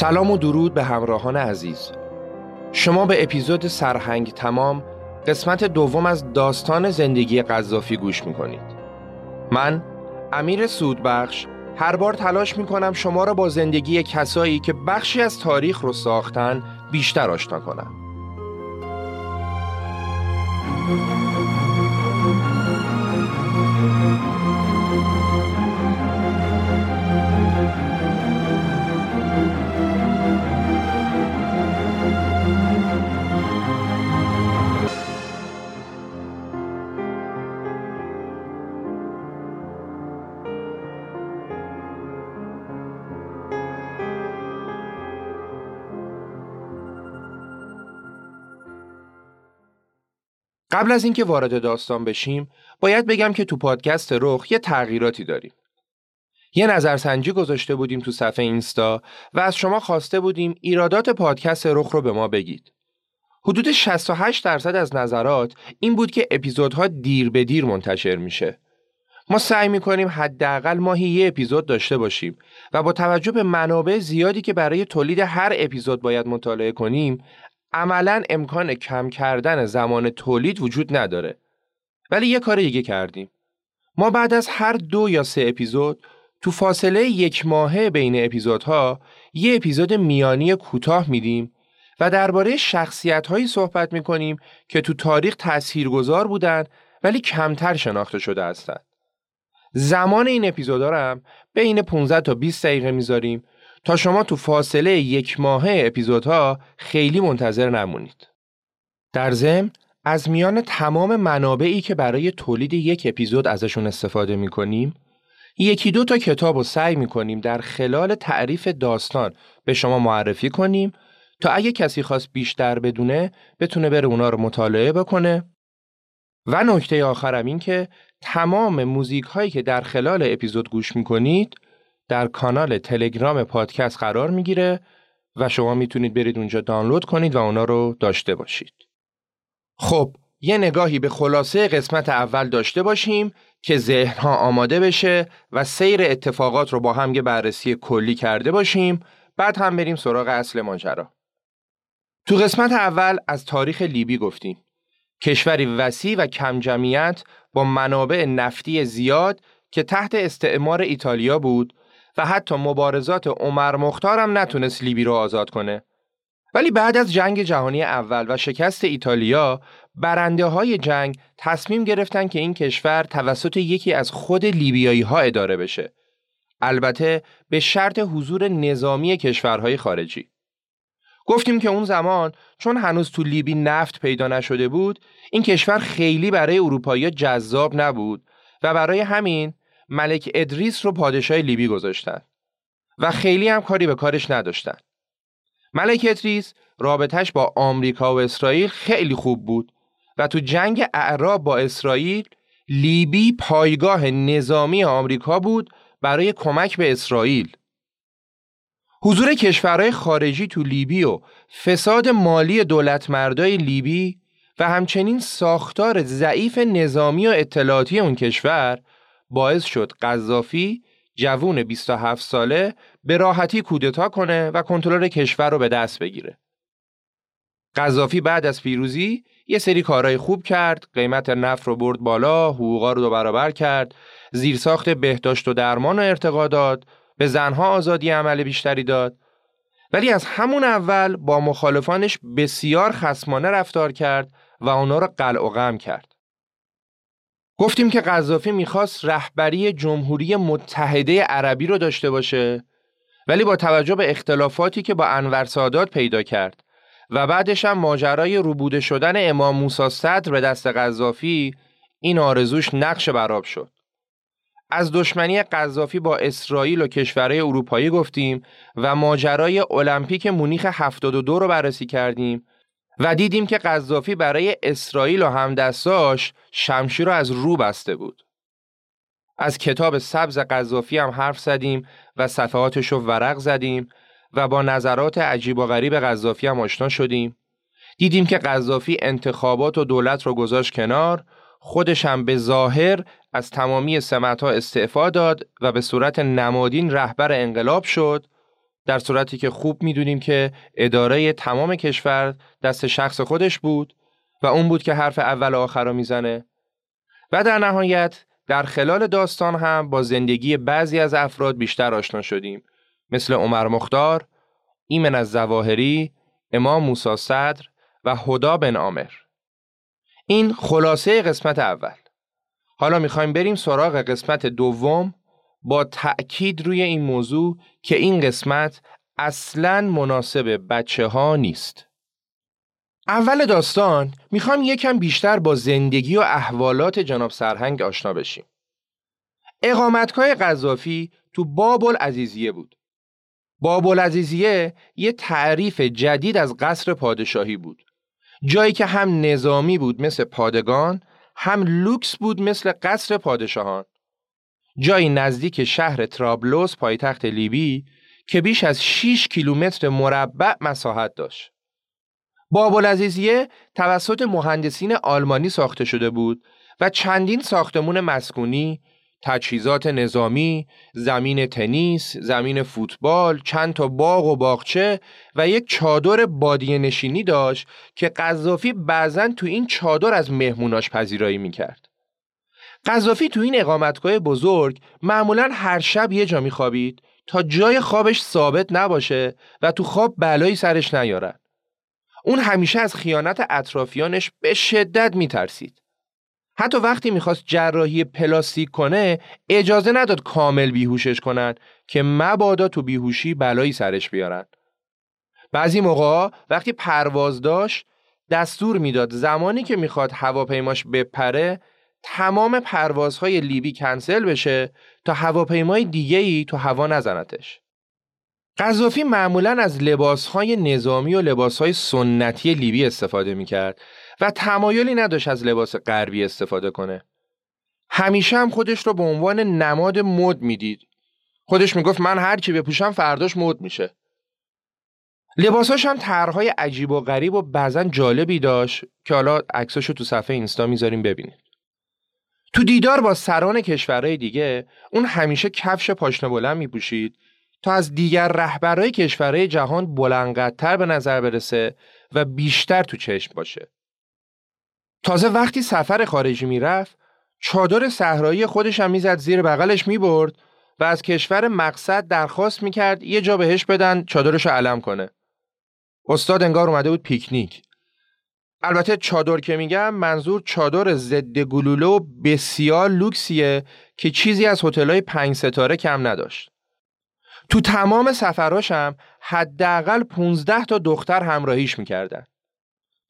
سلام و درود به همراهان عزیز. شما به اپیزود سرهنگ تمام قسمت دوم از داستان زندگی قذافی گوش می‌کنید. من امیر سودبخش هر بار تلاش می‌کنم شما را با زندگی کسایی که بخشی از تاریخ رو ساختن بیشتر آشنا کنم. قبل از اینکه وارد داستان بشیم باید بگم که تو پادکست رخ یه تغییراتی داریم. یه نظرسنجی گذاشته بودیم تو صفحه اینستا و از شما خواسته بودیم ایرادات پادکست رخ رو به ما بگید. حدود 68 درصد از نظرات این بود که اپیزودها دیر به دیر منتشر میشه. ما سعی می‌کنیم حداقل ماهی یه اپیزود داشته باشیم و با توجه به منابع زیادی که برای تولید هر اپیزود باید مطالعه کنیم عملا امکان کم کردن زمان تولید وجود نداره ولی یه کار دیگه کردیم ما بعد از هر دو یا سه اپیزود تو فاصله یک ماهه بین اپیزودها یه اپیزود میانی کوتاه میدیم و درباره شخصیت هایی صحبت می‌کنیم که تو تاریخ تاثیرگذار بودن ولی کمتر شناخته شده هستند. زمان این اپیزودا هم بین 15 تا 20 دقیقه می‌ذاریم تا شما تو فاصله یک ماهه اپیزودها خیلی منتظر نمونید. در ضمن از میان تمام منابعی که برای تولید یک اپیزود ازشون استفاده می‌کنیم یکی دو تا کتاب رو سعی می‌کنیم در خلال تعریف داستان به شما معرفی کنیم تا اگه کسی خواست بیشتر بدونه بتونه بره اونا رو مطالعه بکنه و نکته آخرم این که تمام موزیک هایی که در خلال اپیزود گوش می‌کنید در کانال تلگرام پادکست قرار می‌گیره و شما می‌تونید برید اونجا دانلود کنید و اونا رو داشته باشید. خب یه نگاهی به خلاصه قسمت اول داشته باشیم که ذهنها آماده بشه و سیر اتفاقات رو با هم یه بررسی کلی کرده باشیم بعد هم بریم سراغ اصل ماجرا. تو قسمت اول از تاریخ لیبی گفتیم. کشوری وسیع و کم جمعیت با منابع نفتی زیاد که تحت استعمار ایتالیا بود و حتی مبارزات عمر مختار هم نتونست لیبی رو آزاد کنه ولی بعد از جنگ جهانی اول و شکست ایتالیا برنده های جنگ تصمیم گرفتن که این کشور توسط یکی از خود لیبیایی ها اداره بشه. البته به شرط حضور نظامی کشورهای خارجی. گفتیم که اون زمان چون هنوز تو لیبی نفت پیدا نشده بود این کشور خیلی برای اروپایی جذاب نبود و برای همین ملک ادریس رو پادشاه لیبی گذاشتن و خیلی هم کاری به کارش نداشتن. ملک ادریس رابطش با آمریکا و اسرائیل خیلی خوب بود و تو جنگ اعراب با اسرائیل لیبی پایگاه نظامی آمریکا بود برای کمک به اسرائیل حضور کشورهای خارجی تو لیبی و فساد مالی دولت مردای لیبی و همچنین ساختار ضعیف نظامی و اطلاعاتی اون کشور باعث شد قذافی جوون 27 ساله به راحتی کودتا کنه و کنترل کشور رو به دست بگیره. قذافی بعد از پیروزی یه سری کارهای خوب کرد، قیمت نفت رو برد بالا، حقوقا رو دو برابر کرد، زیرساخت بهداشت و درمان و ارتقا داد، به زنها آزادی عمل بیشتری داد ولی از همون اول با مخالفانش بسیار خسمانه رفتار کرد و اونا را قلع و غم کرد. گفتیم که قذافی می‌خواست رهبری جمهوری متحده عربی رو داشته باشه ولی با توجه به اختلافاتی که با انور سادات پیدا کرد و بعدش هم ماجرای روبوده شدن امام موسی صدر به دست قذافی این آرزوش نقش براب شد. از دشمنی قذافی با اسرائیل و کشورهای اروپایی گفتیم و ماجرای المپیک مونیخ 72 رو بررسی کردیم و دیدیم که قذافی برای اسرائیل و همدستاش شمشیر رو از رو بسته بود. از کتاب سبز قذافی هم حرف زدیم و صفحاتش رو ورق زدیم و با نظرات عجیب و غریب قذافی هم آشنا شدیم. دیدیم که قذافی انتخابات و دولت رو گذاشت کنار خودش هم به ظاهر از تمامی سمتها استعفا داد و به صورت نمادین رهبر انقلاب شد در صورتی که خوب می‌دونیم که اداره تمام کشور دست شخص خودش بود و اون بود که حرف اول و آخر رو می‌زنه. و در نهایت در خلال داستان هم با زندگی بعضی از افراد بیشتر آشنا شدیم. مثل عمر مختار، ایمن از زواهری، امام موسی صدر و هدا بن آمر این خلاصه قسمت اول. حالا می‌خوایم بریم سراغ قسمت دوم با تأکید روی این موضوع که این قسمت اصلا مناسب بچه ها نیست. اول داستان می‌خوام یکم بیشتر با زندگی و احوالات جناب سرهنگ آشنا بشیم. اقامتگاه قذافی تو بابل عزیزیه بود. بابل عزیزیه یه تعریف جدید از قصر پادشاهی بود. جایی که هم نظامی بود مثل پادگان هم لوکس بود مثل قصر پادشاهان جایی نزدیک شهر ترابلوس پایتخت لیبی که بیش از 6 کیلومتر مربع مساحت داشت. بابالعزیزیه توسط مهندسین آلمانی ساخته شده بود و چندین ساختمون مسکونی، تجهیزات نظامی، زمین تنیس، زمین فوتبال، چند تا باغ و باغچه و یک چادر بادیه نشینی داشت که قذافی بعضا تو این چادر از مهموناش پذیرایی می‌کرد. قذافی تو این اقامتگاه بزرگ معمولا هر شب یه جا میخوابید تا جای خوابش ثابت نباشه و تو خواب بلایی سرش نیارن. اون همیشه از خیانت اطرافیانش به شدت میترسید. حتی وقتی می‌خواست جراحی پلاستیک کنه اجازه نداد کامل بیهوشش کنن که مبادا تو بیهوشی بلایی سرش بیارن. بعضی موقع وقتی پرواز داشت دستور می‌داد زمانی که می‌خواد هواپیماش بپره تمام پروازهای لیبی کنسل بشه تا هواپیمای دیگه ای تو هوا نزنتش. قذافی معمولا از لباسهای نظامی و لباسهای سنتی لیبی استفاده می‌کرد و تمایلی نداشت از لباس غربی استفاده کنه. همیشه هم خودش رو به عنوان نماد مد می‌دید. خودش می‌گفت من هر چی بپوشم فرداش مد میشه. لباساش هم طرحهای عجیب و غریب و بعضا جالبی داشت که حالا عکساشو تو صفحه اینستا می‌ذاریم ببینید. تو دیدار با سران کشورهای دیگه اون همیشه کفش پاشنه بلند میپوشید تا از دیگر رهبرهای کشورهای جهان بلندقدرتر به نظر برسه و بیشتر تو چشم باشه. تازه وقتی سفر خارجی می‌رفت چادر صحرایی خودش هم می‌زد زیر بغلش می‌برد و از کشور مقصد درخواست می‌کرد یه جا بهش بدن چادرش علم کنه. استاد انگار اومده بود پیکنیک البته چادر که میگم منظور چادر ضد گلوله و بسیار لوکسیه که چیزی از هتل‌های پنج ستاره کم نداشت. تو تمام سفراشم حداقل 15 تا دختر همراهیش می‌کردن.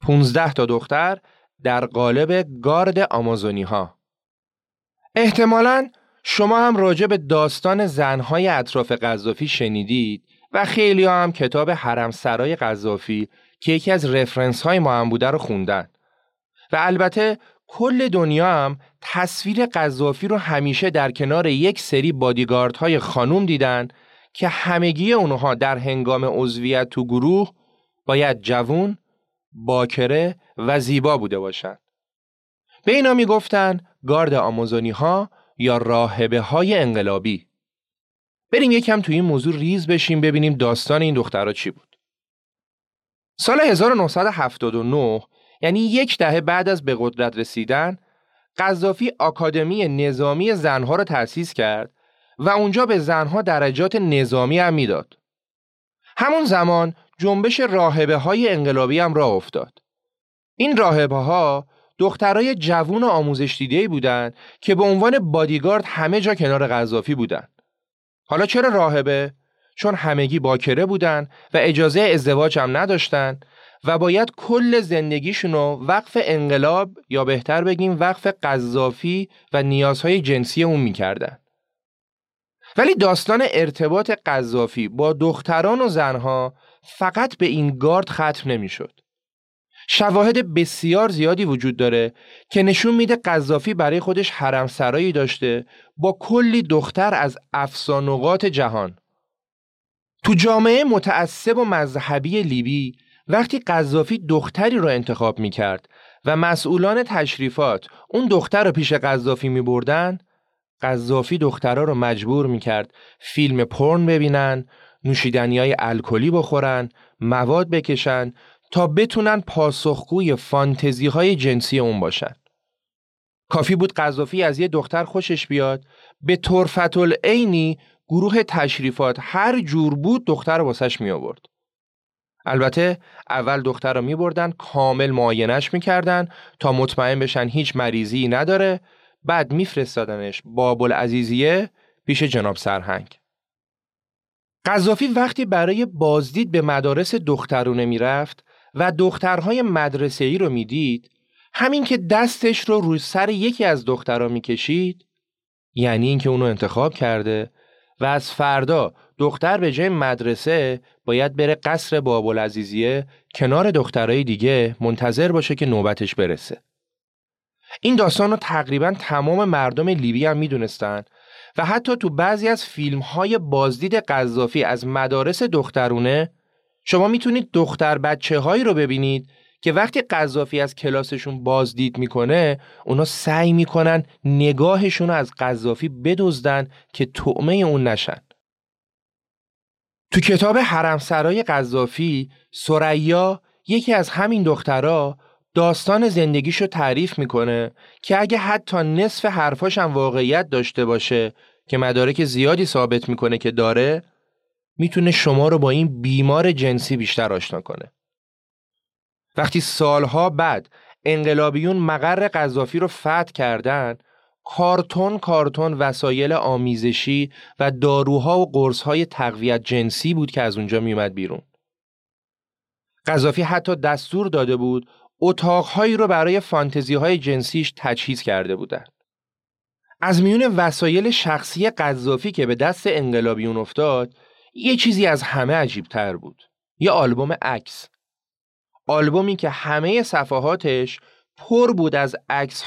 15 تا دختر در قالب گارد آمازونی ها. احتمالاً شما هم راجع به داستان زنهای اطراف قذافی شنیدید و خیلی هم کتاب حرم سرای قذافی که یکی از رفرنس های ما هم بوده رو خوندن و البته کل دنیا هم تصویر قذافی رو همیشه در کنار یک سری بادیگارد های خانوم دیدن که همگی اونها در هنگام عضویت تو گروه باید جوون، باکره و زیبا بوده باشند. به اینا می‌گفتن گارد آمازونی ها یا راهبه های انقلابی. بریم یکم تو این موضوع ریز بشیم ببینیم داستان این دخترها چی بود. سال 1979 یعنی یک دهه بعد از به قدرت رسیدن قذافی آکادمی نظامی زنها را تأسیس کرد و اونجا به زنها درجات نظامی هم می‌داد. همون زمان جنبش راهبه های انقلابی هم راه افتاد. این راهبه ها دخترای جوون آموزش دیده بودند که به عنوان بادیگارد همه جا کنار قذافی بودند. حالا چرا راهبه؟ چون همگی باکره بودن و اجازه ازدواج هم نداشتن و باید کل زندگیشون رو وقف انقلاب یا بهتر بگیم وقف قذافی و نیازهای جنسی اون می‌کردن. ولی داستان ارتباط قذافی با دختران و زنها فقط به این گارد ختم نمی‌شد. شواهد بسیار زیادی وجود داره که نشون میده قذافی برای خودش حرم سرایی داشته با کلی دختر از افسانقات جهان تو جامعه متعصب و مذهبی لیبی وقتی قذافی دختری رو انتخاب می کرد و مسئولان تشریفات اون دختر رو پیش قذافی می بردن قذافی دخترها رو مجبور می کرد فیلم پرن ببینن نوشیدنی های الکلی بخورن مواد بکشن تا بتونن پاسخگوی فانتزی های جنسی اون باشن. کافی بود قذافی از یه دختر خوشش بیاد به طرفت العینی گروه تشریفات هر جور بود دختر رو واسش می آورد. البته اول دختر رو می بردن کامل معاینش می کردن تا مطمئن بشن هیچ مریضی نداره بعد میفرستادنش باب العزیزیه پیش جناب سرهنگ. قذافی وقتی برای بازدید به مدارس دخترونه می‌رفت و دخترهای مدرسه ای رو می‌دید همین که دستش رو روی سر یکی از دخترها می‌کشید یعنی اینکه اونو انتخاب کرده و از فردا دختر به جای مدرسه باید بره قصر بابالعزیزیه کنار دخترای دیگه منتظر باشه که نوبتش برسه. این داستان رو تقریبا تمام مردم لیبی هم می‌دونستن و حتی تو بعضی از فیلم های بازدید قذافی از مدارس دخترونه شما می‌تونید دختر بچه هایی رو ببینید که وقتی قذافی از کلاسشون بازدید می‌کنه اونا سعی می‌کنن نگاهشون رو از قذافی بدزدن که طعمه اون نشن تو کتاب حرمسرای قذافی سریا یکی از همین دخترها داستان زندگیشو تعریف می‌کنه که اگه حتی نصف حرفاش هم واقعیت داشته باشه که مدارک زیادی ثابت می‌کنه که داره می‌تونه شما رو با این بیمار جنسی بیشتر آشنا کنه. وقتی سالها بعد انقلابیون مقر قذافی رو فتح کردن کارتون کارتون وسایل آمیزشی و داروها و قرصهای تقویت جنسی بود که از اونجا میومد بیرون. قذافی حتی دستور داده بود اتاقهایی رو برای فانتزی های جنسیش تجهیز کرده بودند. از میون وسایل شخصی قذافی که به دست انقلابیون افتاد یه چیزی از همه عجیب تر بود. یه آلبوم عکس. آلبومی که همه صفحاتش پر بود از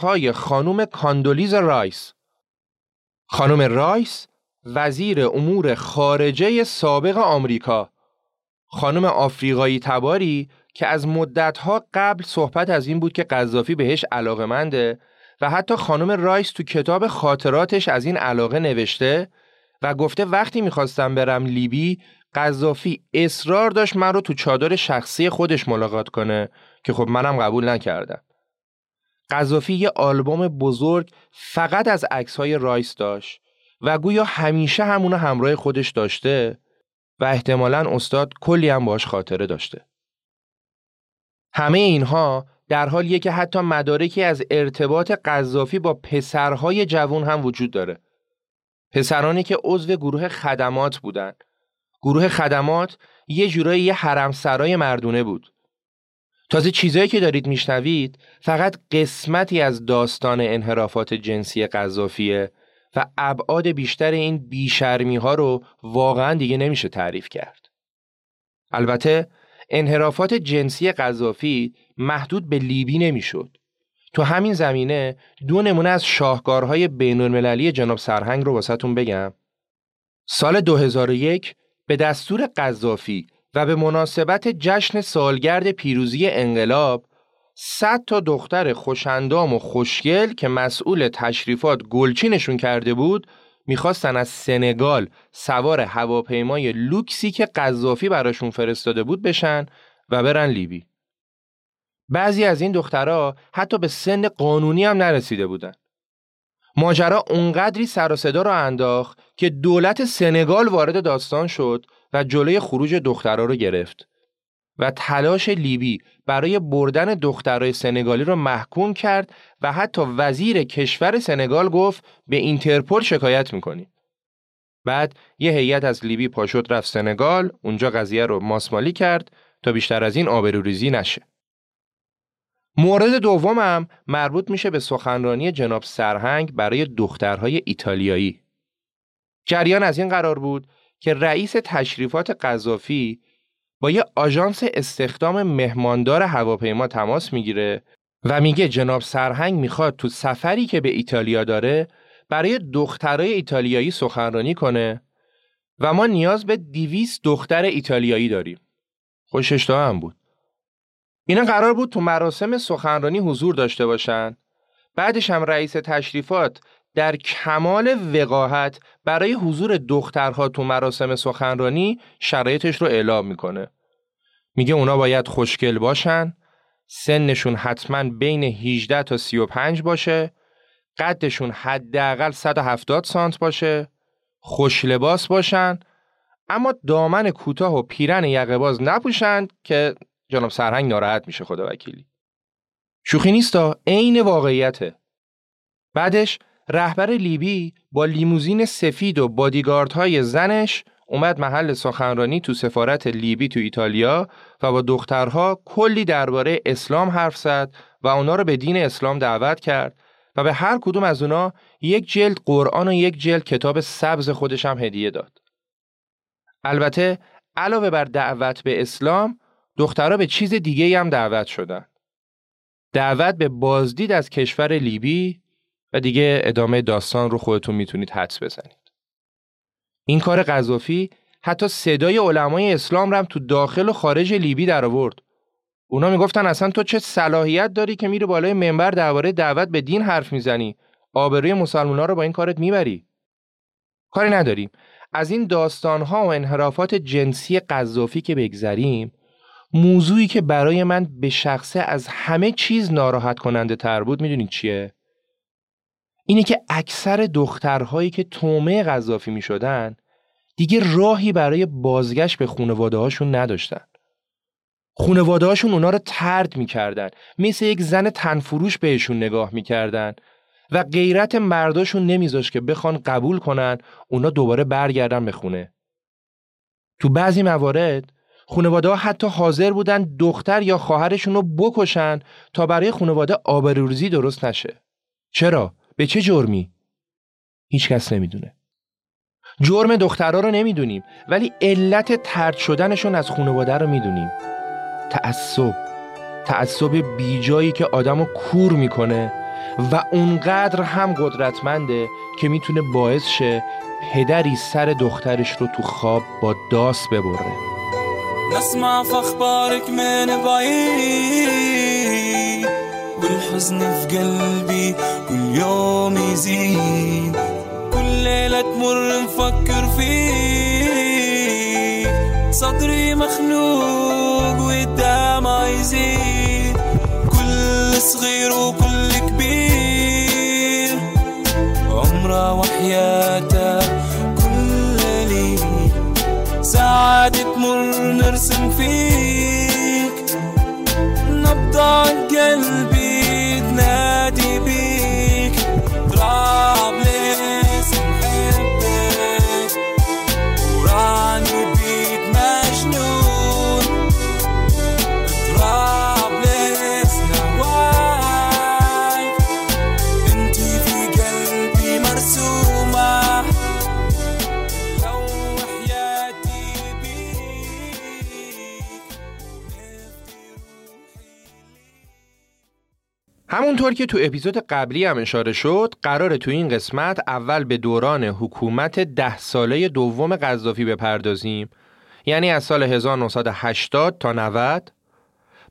های خانم کاندولیز رایس. خانم رایس وزیر امور خارجه سابق آمریکا. خانم آفریقایی تباری که از مدتها قبل صحبت از این بود که قذافی بهش علاقه و حتی خانم رایس تو کتاب خاطراتش از این علاقه نوشته و گفته وقتی می‌خواستم برم لیبی قذافی اصرار داشت من رو تو چادر شخصی خودش ملاقات کنه که خب منم قبول نکردم. قذافی یه آلبوم بزرگ فقط از های رایس داشت و گویا همیشه همونو همراه خودش داشته و احتمالا استاد کلی هم باش خاطره داشته. همه اینها در حالیه که حتی مدارکی از ارتباط قذافی با پسرهای جوان هم وجود داره. پسرانی که عضو گروه خدمات بودند. گروه خدمات یه جورایی یه حرم سرای مردونه بود. تازه چیزایی که دارید میشنوید فقط قسمتی از داستان انحرافات جنسی قذافیه و ابعاد بیشتر این بیشرمی ها رو واقعا دیگه نمیشه تعریف کرد. البته انحرافات جنسی قذافی محدود به لیبی نمی‌شد. تو همین زمینه دو نمونه از شاهکارهای بین المللی جناب سرهنگ رو واسهتون بگم. سال 2001 به دستور قذافی و به مناسبت جشن سالگرد پیروزی انقلاب صد تا دختر خوشندام و خوشگل که مسئول تشریفات گلچینشون کرده بود می‌خواستن از سنگال سوار هواپیمای لوکسی که قذافی براشون فرستاده بود بشن و برن لیبی. بعضی از این دخترها حتی به سن قانونی هم نرسیده بودن. ماجرا اونقدری سر و صدا را انداخت که دولت سنگال وارد داستان شد و جلوی خروج دخترها رو گرفت و تلاش لیبی برای بردن دخترای سنگالی رو محکوم کرد و حتی وزیر کشور سنگال گفت به اینترپل شکایت می‌کنیم. بعد یه هیئت از لیبی پاشد رفت سنگال اونجا قضیه رو ماسمالی کرد تا بیشتر از این آبروریزی نشه. مورد دومم مربوط میشه به سخنرانی جناب سرهنگ برای دخترهای ایتالیایی. جریان از این قرار بود که رئیس تشریفات قذافی با یه آژانس استخدام مهماندار هواپیما تماس می‌گیره و میگه جناب سرهنگ می‌خواد تو سفری که به ایتالیا داره برای دخترای ایتالیایی سخنرانی کنه و ما نیاز به دیویس دختر ایتالیایی داریم. خوشش هم بود. اینا قرار بود تو مراسم سخنرانی حضور داشته باشن. بعدش هم رئیس تشریفات در کمال وقاحت برای حضور دخترها تو مراسم سخنرانی شرایطش رو اعلام می‌کنه. میگه اونا باید خوشگل باشن، سنشون حتما بین 18 تا 35 باشه، قدشون حداقل 170 سانت باشه، خوش لباس باشن، اما دامن کوتاه و پیرن یقه باز نپوشند که جناب سرهنگ ناراحت میشه خدا وکیلی. شوخی نیستا عین واقعیته. بعدش رهبر لیبی با لیموزین سفید و بادیگاردهای زنش اومد محل سخنرانی تو سفارت لیبی تو ایتالیا و با دخترها کلی درباره اسلام حرف زد و اونا رو به دین اسلام دعوت کرد و به هر کدوم از اونا یک جلد قرآن و یک جلد کتاب سبز خودش هم هدیه داد. البته علاوه بر دعوت به اسلام دخترها به چیز دیگه هم دعوت شدن. دعوت به بازدید از کشور لیبی و دیگه ادامه داستان رو خودتون می‌تونید حدس بزنید. این کار قذافی حتی صدای علمای اسلام رو هم تو داخل و خارج لیبی در آورد. اونا می‌گفتن اصلا تو چه صلاحیت داری که میری بالای منبر درباره دعوت به دین حرف می‌زنی؟ آبروی مسلمونا رو با این کارت می‌بری. کاری نداریم. از این داستانها و انحرافات جنسی قذافی که بگذریم موضوعی که برای من به شخصه از همه چیز ناراحت کننده تر بود می‌دونید چیه؟ اینه که اکثر دخترهایی که تومه قذافی می شدن دیگه راهی برای بازگشت به خونواده هاشون نداشتن. خونواده هاشون اونا رو ترد می‌کردن مثل یک زن تنفروش بهشون نگاه می‌کردن و غیرت مرداشون نمیذاش که بخوان قبول کنن اونا دوباره برگردن به خونه. تو بعضی موارد خانواده ها حتی حاضر بودن دختر یا خواهرشون رو بکشن تا برای خانواده آبروریزی درست نشه. چرا؟ به چه جرمی؟ هیچ کس نمی‌دونه. جرم دخترها رو نمی‌دونیم ولی علت ترد شدنشون از خانواده رو می‌دونیم. تعصب تعصب بیجایی که آدم کور می‌کنه و اونقدر هم قدرتمنده که می‌تونه باعث شه پدری سر دخترش رو تو خواب با داس ببره نسمع فاخبارك من بعيد. والحزن في قلبي كل يوم يزيد. كل ليلة تمر نفكر فيك. صدري مخنوق والدمع يزيد. كل صغير وكل كبير. عمره وحياتك بعد تمر نرسم فيك. نبض قلبي. همونطور که تو اپیزود قبلی هم اشاره شد قرار تو این قسمت اول به دوران حکومت ده ساله دوم قذافی بپردازیم. یعنی از سال 1980 تا 90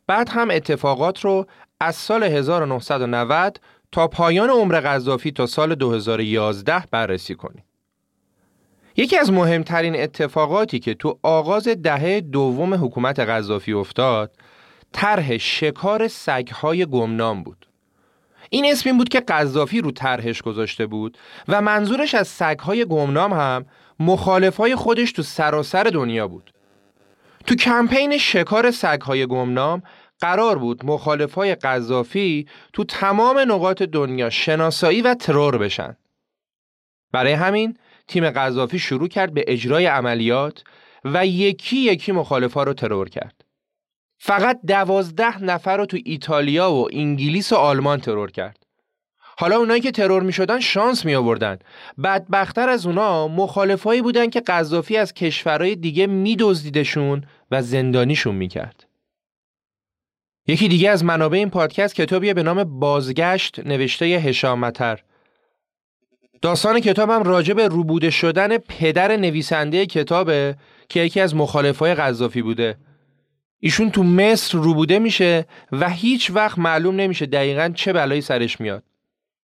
بعد هم اتفاقات رو از سال 1990 تا پایان عمر قذافی تا سال 2011 بررسی کنیم. یکی از مهمترین اتفاقاتی که تو آغاز دهه دوم حکومت قذافی افتاد طرح شکار سگهای گمنام بود. این اسم این بود که قذافی رو طرحش گذاشته بود و منظورش از سگهای گمنام هم مخالفای خودش تو سراسر دنیا بود. تو کمپین شکار سگهای گمنام قرار بود مخالفای قذافی تو تمام نقاط دنیا شناسایی و ترور بشن. برای همین تیم قذافی شروع کرد به اجرای عملیات و یکی یکی مخالفا رو ترور کرد. فقط دوازده نفر رو تو ایتالیا و انگلیس و آلمان ترور کرد. حالا اونایی که ترور می شدن شانس می آوردن. بدبختتر از اونا مخالفایی بودن که قذافی از کشورهای دیگه می دزدیدشون و زندانیشون می کرد. یکی دیگه از منابع این پادکست کتابیه به نام بازگشت نوشته هشامتر. داستان کتابم راجع به روبوده شدن پدر نویسنده کتابه که یکی از مخالفای قذافی بوده. ایشون تو مصر روبوده میشه و هیچ وقت معلوم نمیشه دقیقا چه بلایی سرش میاد.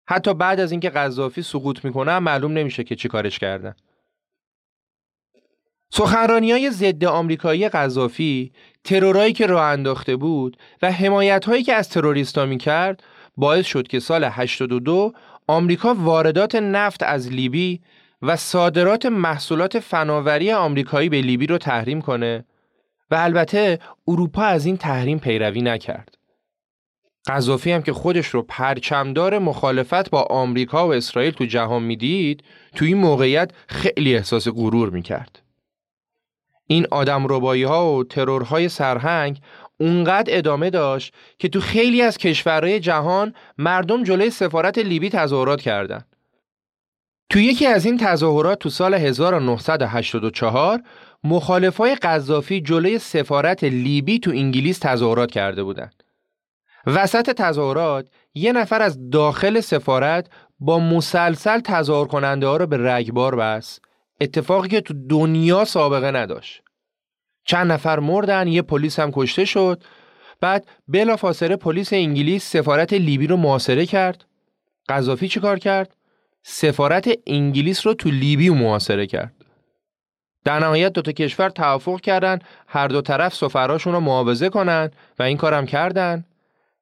حتی بعد از اینکه قذافی سقوط می‌کنه معلوم نمیشه که چی کارش کردن. سخنرانی های ضد آمریکایی قذافی، ترورایی که راه انداخته بود و حمایت هایی که از تروریستا می‌کرد باعث شد که سال 82 آمریکا واردات نفت از لیبی و صادرات محصولات فناوری آمریکایی به لیبی رو تحریم کنه و البته اروپا از این تحریم پیروی نکرد. قذافی هم که خودش رو پرچمدار مخالفت با آمریکا و اسرائیل تو جهان می‌دید تو این موقعیت خیلی احساس غرور می‌کرد. این آدم ربایی ها و ترورهای سرهنگ اونقدر ادامه داشت که تو خیلی از کشورهای جهان مردم جلوی سفارت لیبی تظاهرات کردند. تو یکی از این تظاهرات تو سال 1984 مخالفای قذافی جلوی سفارت لیبی تو انگلیس تظاهرات کرده بودند. وسط تظاهرات یه نفر از داخل سفارت با مسلسل تظاهر کننده ها رو به رگبار بست. اتفاقی که تو دنیا سابقه نداشت. چند نفر مردن یه پلیس هم کشته شد. بعد بلافاصله پلیس انگلیس سفارت لیبی رو محاصره کرد. قذافی چیکار کرد؟ سفارت انگلیس رو تو لیبی محاصره کرد. در نهایت دو تا کشور توافق کردن هر دو طرف سفراشون رو معاوضه کنن و این کارم کردن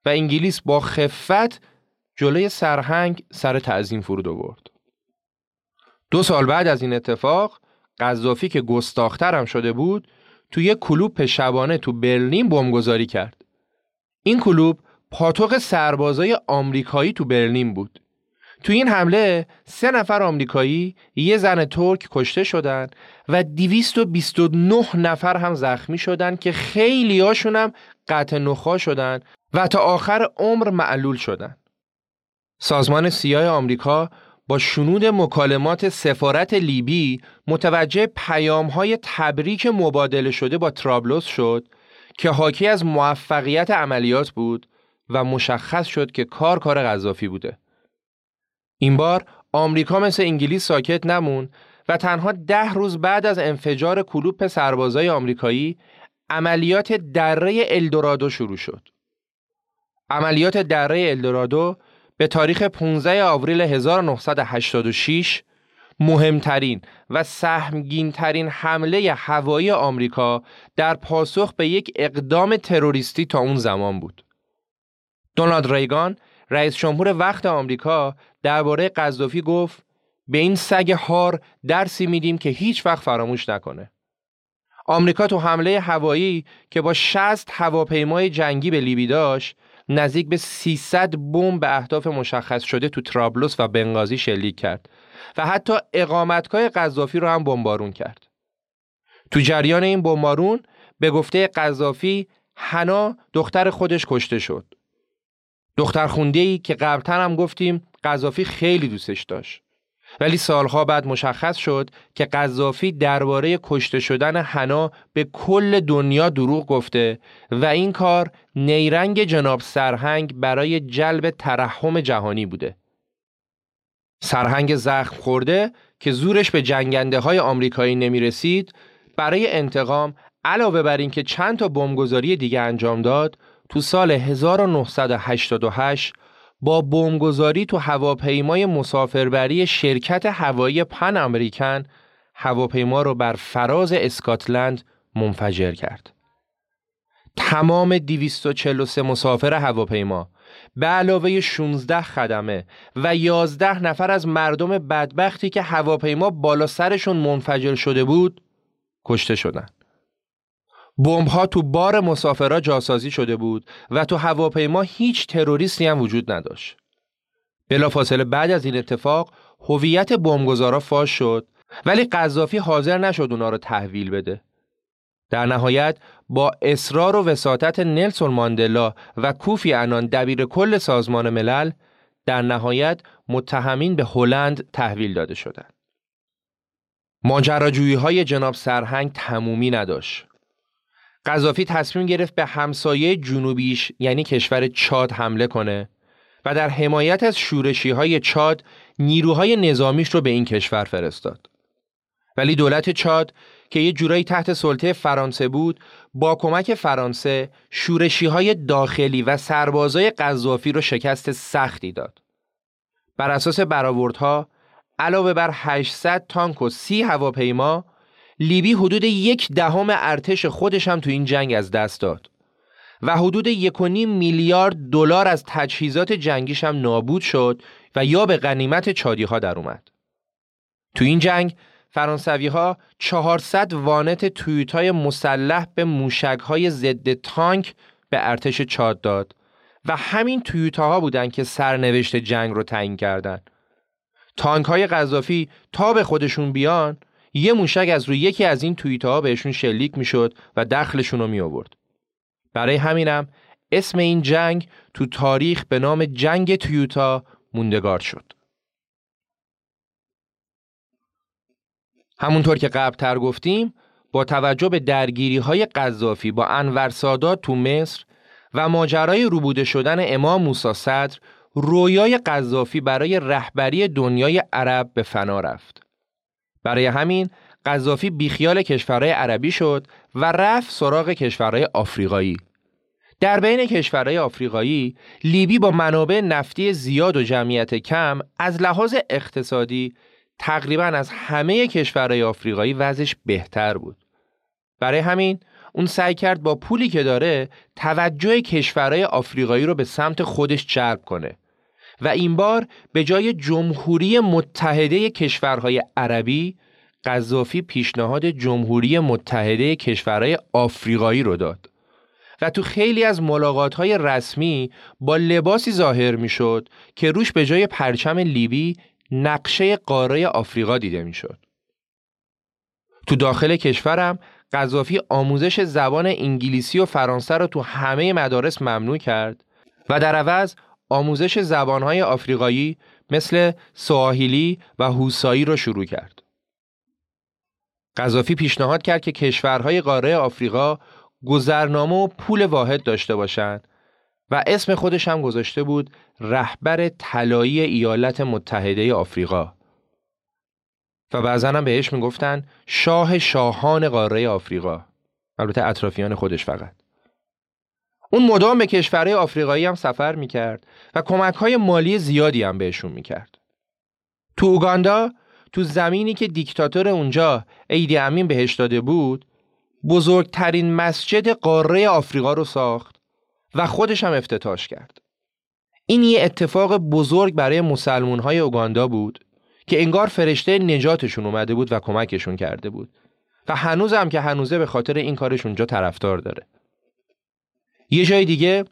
و انگلیس با خفت جلوی سرهنگ سر تعظیم فرود آورد. دو سال بعد از این اتفاق قذافی که گستاخترم شده بود توی یک کلوب شبانه تو برلین بمبگذاری کرد. این کلوب پاتوق سربازای آمریکایی تو برلین بود. تو این حمله سه نفر آمریکایی، یه زن ترک کشته شدن و 229 نفر هم زخمی شدن که خیلی هاشون هم قطع نخا شدن و تا آخر عمر معلول شدن. سازمان سیاه آمریکا با شنود مکالمات سفارت لیبی متوجه پیام های تبریک مبادله شده با ترابلوس شد که حاکی از موفقیت عملیات بود و مشخص شد که کار کار غذافی بوده. این بار آمریکا مثل انگلیس ساکت نمون و تنها ده روز بعد از انفجار کلوپ سربازای آمریکایی عملیات دره الدورادو شروع شد. عملیات دره الدورادو به تاریخ 15 آوریل 1986 مهمترین و سهمگینترین حمله هوایی آمریکا در پاسخ به یک اقدام تروریستی تا اون زمان بود. دونالد ریگان رئیس جمهور وقت آمریکا درباره قذافی گفت به این سگ هار درسی میدیم که هیچ وقت فراموش نکنه. آمریکا تو حمله هوایی که با 60 هواپیمای جنگی به لیبی داشت نزدیک به 300 بمب به اهداف مشخص شده تو ترابلوس و بنغازی شلیک کرد و حتی اقامتگاه قذافی رو هم بمبارون کرد. تو جریان این بمبارون به گفته قذافی حنا دختر خودش کشته شد. دختر خونده ای که قبلتر هم گفتیم قذافی خیلی دوستش داشت. ولی سالها بعد مشخص شد که قذافی درباره کشته شدن حنا به کل دنیا دروغ گفته و این کار نیرنگ جناب سرهنگ برای جلب ترحم جهانی بوده. سرهنگ زخم خورده که زورش به جنگنده های آمریکایی نمی رسید برای انتقام علاوه بر اینکه چند تا بمبگذاری دیگه انجام داد تو سال 1988 با بمبگذاری تو هواپیمای مسافربری شرکت هوایی پن امریکن هواپیما رو بر فراز اسکاتلند منفجر کرد. تمام 243 مسافر هواپیما به علاوه 16 خدمه و 11 نفر از مردم بدبختی که هواپیما بالا سرشون منفجر شده بود کشته شدند. ها تو بار مسافرها جاسازی شده بود و تو هواپیما هیچ تروریستی هم وجود نداشت. بلافاصله بعد از این اتفاق هویت بمبگذارا فاش شد ولی قذافی حاضر نشد اونا رو تحویل بده. در نهایت با اصرار و وساطت نلسون ماندلا و کوفی انان دبیر کل سازمان ملل در نهایت متهمین به هلند تحویل داده شدند. ماجراجویی های جناب سرهنگ تمومی نداشت. قذافی تصمیم گرفت به همسایه جنوبیش یعنی کشور چاد حمله کنه و در حمایت از شورشی های چاد نیروهای نظامیش رو به این کشور فرستاد. ولی دولت چاد که یه جورایی تحت سلطه فرانسه بود با کمک فرانسه شورشی های داخلی و سربازای قذافی رو شکست سختی داد. بر اساس برآوردها علاوه بر 800 تانک و 30 هواپیما لیبی حدود یک دهم ارتش خودش هم تو این جنگ از دست داد و حدود یک میلیارد دلار از تجهیزات جنگیش هم نابود شد و یا به غنیمت چادی ها در اومد. تو این جنگ فرانسوی ها 400 وانت تویوتای مسلح به موشک های ضد تانک به ارتش چاد داد و همین تویوتاها بودند که سرنوشت جنگ رو تعیین کردند. تانک های قذافی تا به خودشون بیان یه موشک از روی یکی از این توییتها بهشون شلیک می‌شد و دخلشون رو می آورد. برای همینم اسم این جنگ تو تاریخ به نام جنگ تویوتا موندگار شد. همونطور که قبلتر گفتیم با توجه به درگیری های قذافی با انور سادات تو مصر و ماجرای روبوده شدن امام موسی صدر رویای قذافی برای رهبری دنیای عرب به فنا رفت. برای همین قذافی بیخیال کشورهای عربی شد و رفت سراغ کشورهای آفریقایی. در بین کشورهای آفریقایی لیبی با منابع نفتی زیاد و جمعیت کم از لحاظ اقتصادی تقریبا از همه کشورهای آفریقایی وضعش بهتر بود. برای همین اون سعی کرد با پولی که داره توجه کشورهای آفریقایی رو به سمت خودش جلب کنه و این بار به جای جمهوری متحده کشورهای عربی قذافی پیشنهاد جمهوری متحده کشورهای آفریقایی رو داد و تو خیلی از ملاقات های رسمی با لباسی ظاهر می شد که روش به جای پرچم لیبی نقشه قاره آفریقا دیده می شد. تو داخل کشورم قذافی آموزش زبان انگلیسی و فرانسه رو تو همه مدارس ممنوع کرد و در عوض آموزش زبانهای آفریقایی مثل سواحیلی و هوسایی را شروع کرد. قذافی پیشنهاد کرد که کشورهای قاره آفریقا گذرنامه و پول واحد داشته باشند و اسم خودش هم گذاشته بود رهبر طلایی ایالات متحده آفریقا. و بعضا هم بهش می‌گفتن شاه شاهان قاره آفریقا. البته اطرافیان خودش فقط. اون مدام به کشورهای آفریقایی هم سفر می‌کرد و کمک های مالی زیادی هم بهشون می‌کرد. تو اوگاندا تو زمینی که دیکتاتور اونجا ایدی امین بهش داده بود بزرگترین مسجد قاره آفریقا رو ساخت و خودش هم افتتاش کرد. این یه اتفاق بزرگ برای مسلمون های اوگاندا بود که انگار فرشته نجاتشون اومده بود و کمکشون کرده بود و هنوز هم که هنوزه به خاطر این کارش اونجا طرفدار داره. یه جای دیگه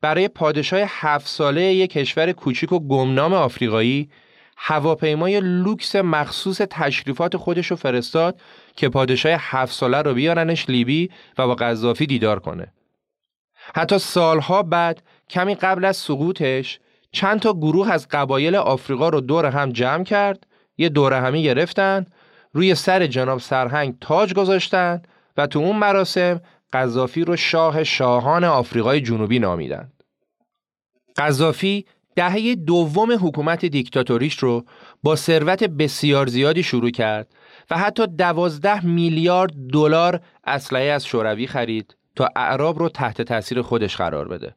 برای پادشاه هفت ساله یک کشور کوچیک و گمنام آفریقایی هواپیمای لوکس مخصوص تشریفات خودش رو فرستاد که پادشاه هفت ساله رو بیارنش لیبی و با قذافی دیدار کنه. حتی سالها بعد کمی قبل از سقوطش چند تا گروه از قبایل آفریقا رو دور هم جمع کرد یه دور همی گرفتن روی سر جناب سرهنگ تاج گذاشتن و تو اون مراسم قذافی رو شاه شاهان آفریقای جنوبی نامیدند. قذافی دهه دوم حکومت دیکتاتوریش رو با ثروت بسیار زیادی شروع کرد و حتی دوازده میلیارد دلار اسلحه از شوروی خرید تا اعراب رو تحت تاثیر خودش قرار بده.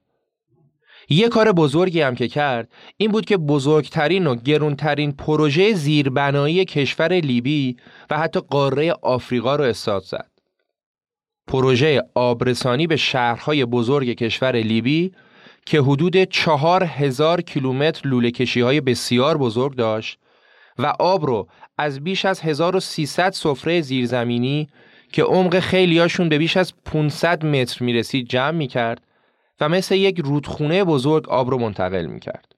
یه کار بزرگی هم که کرد این بود که بزرگترین و گرونترین پروژه زیربنایی کشور لیبی و حتی قاره آفریقا رو استاد زد. پروژه آبرسانی به شهرهای بزرگ کشور لیبی که حدود چهار هزار کیلومتر لوله کشی های بسیار بزرگ داشت و آب رو از بیش از 1300 سفره زیرزمینی که عمق خیلیاشون به بیش از 500 متر می‌رسید جمع می‌کرد و مثل یک رودخونه بزرگ آب رو منتقل می‌کرد.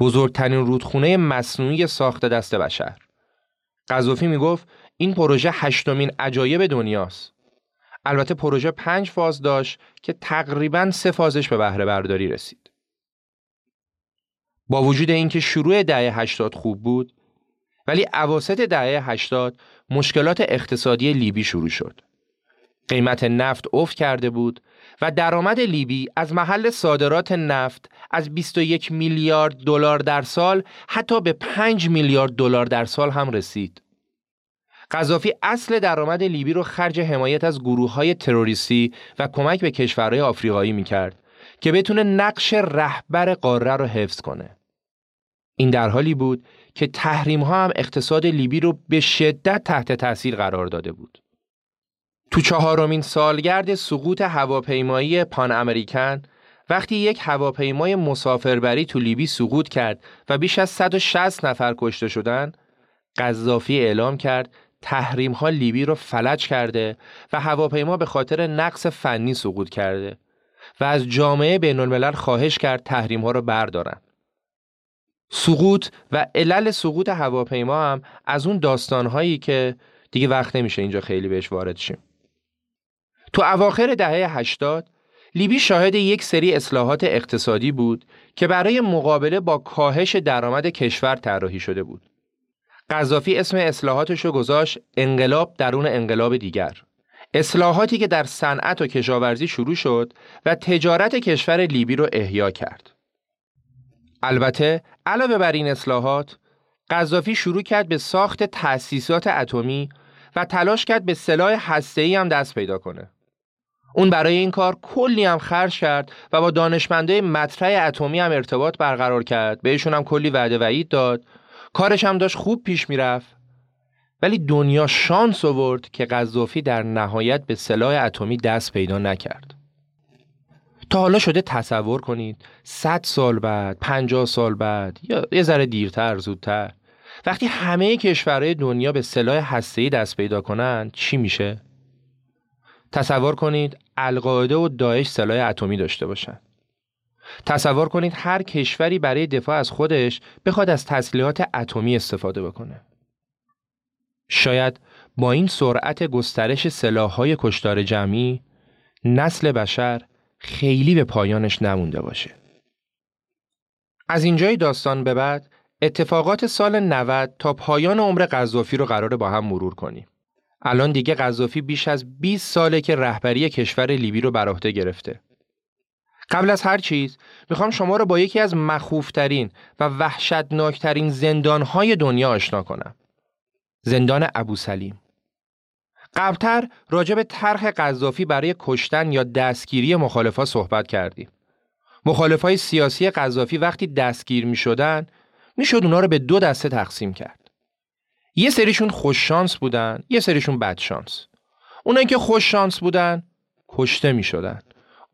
بزرگترین رودخونه مصنوعی ساخت دست بشر. قذافی می‌گفت این پروژه هشتمین عجایب دنیاست. البته پروژه پنج فاز داشت که تقریبا سه فازش به بهره برداری رسید. با وجود اینکه شروع دهه 80 خوب بود ولی اواسط دهه 80 مشکلات اقتصادی لیبی شروع شد. قیمت نفت افت کرده بود و درآمد لیبی از محل صادرات نفت از 21 میلیارد دلار در سال حتی به 5 میلیارد دلار در سال هم رسید. قذافی اصل درآمد لیبی رو خرج حمایت از گروه های تروریستی و کمک به کشورهای آفریقایی می‌کرد که بتونه نقش رهبر قاره رو حفظ کنه. این در حالی بود که تحریم ها هم اقتصاد لیبی رو به شدت تحت تاثیر قرار داده بود. تو چهارمین سالگرد سقوط هواپیمایی پان امریکن وقتی یک هواپیمای مسافربری تو لیبی سقوط کرد و بیش از 160 نفر کشته شدند، قذافی اعلام کرد تحریم ها لیبی رو فلج کرده و هواپیما به خاطر نقص فنی سقوط کرده و از جامعه بین الملل خواهش کرد تحریم ها رو بردارن. سقوط و علل سقوط هواپیما هم از اون داستان هایی که دیگه وقت نمیشه اینجا خیلی بهش وارد شیم. تو اواخر دهه 80 لیبی شاهد یک سری اصلاحات اقتصادی بود که برای مقابله با کاهش درآمد کشور طراحی شده بود. قذافی اسم اصلاحاتش رو گذاشت انقلاب درون انقلاب دیگر. اصلاحاتی که در صنعت و کشاورزی شروع شد و تجارت کشور لیبی رو احیا کرد. البته علاوه بر این اصلاحات، قذافی شروع کرد به ساخت تأسیسات اتمی و تلاش کرد به سلاح هسته‌ای هم دست پیدا کنه. اون برای این کار کلی هم خرج کرد و با دانشمندای مطرح اتمی هم ارتباط برقرار کرد. بهشون هم کلی وعده وعید داد. کارش هم داشت خوب پیش می‌رفت. ولی دنیا شانس آورد که قذافی در نهایت به سلاح اتمی دست پیدا نکرد. تا حالا شده تصور کنید 100 سال بعد، 50 سال بعد یا یه ذره دیرتر، زودتر وقتی همه کشورهای دنیا به سلاح هسته‌ای دست پیدا کنند چی میشه؟ تصور کنید القاعده و داعش سلاح اتمی داشته باشند. تصور کنید هر کشوری برای دفاع از خودش بخواد از تسلیحات اتمی استفاده بکنه. شاید با این سرعت گسترش سلاح‌های کشتار جمعی نسل بشر خیلی به پایانش نمونده باشه. از اینجای داستان به بعد اتفاقات سال 90 تا پایان عمر قذافی رو قراره با هم مرور کنیم. الان دیگه قذافی بیش از 20 ساله که رهبری کشور لیبی رو بر عهده گرفته. قبل از هر چیز می‌خوام شما رو با یکی از مخوفترین و وحشتناکترین زندانهای دنیا آشنا کنم. زندان ابو سلیم. قبلتر راجع به طرح قذافی برای کشتن یا دستگیری مخالفا صحبت کردیم. مخالفای سیاسی قذافی وقتی دستگیر می شدن می‌شد اونا رو به دو دسته تقسیم کرد. یه سریشون خوش شانس بودن، یه سریشون بد شانس. اونایی که خوش شانس بودن کشته می شدن.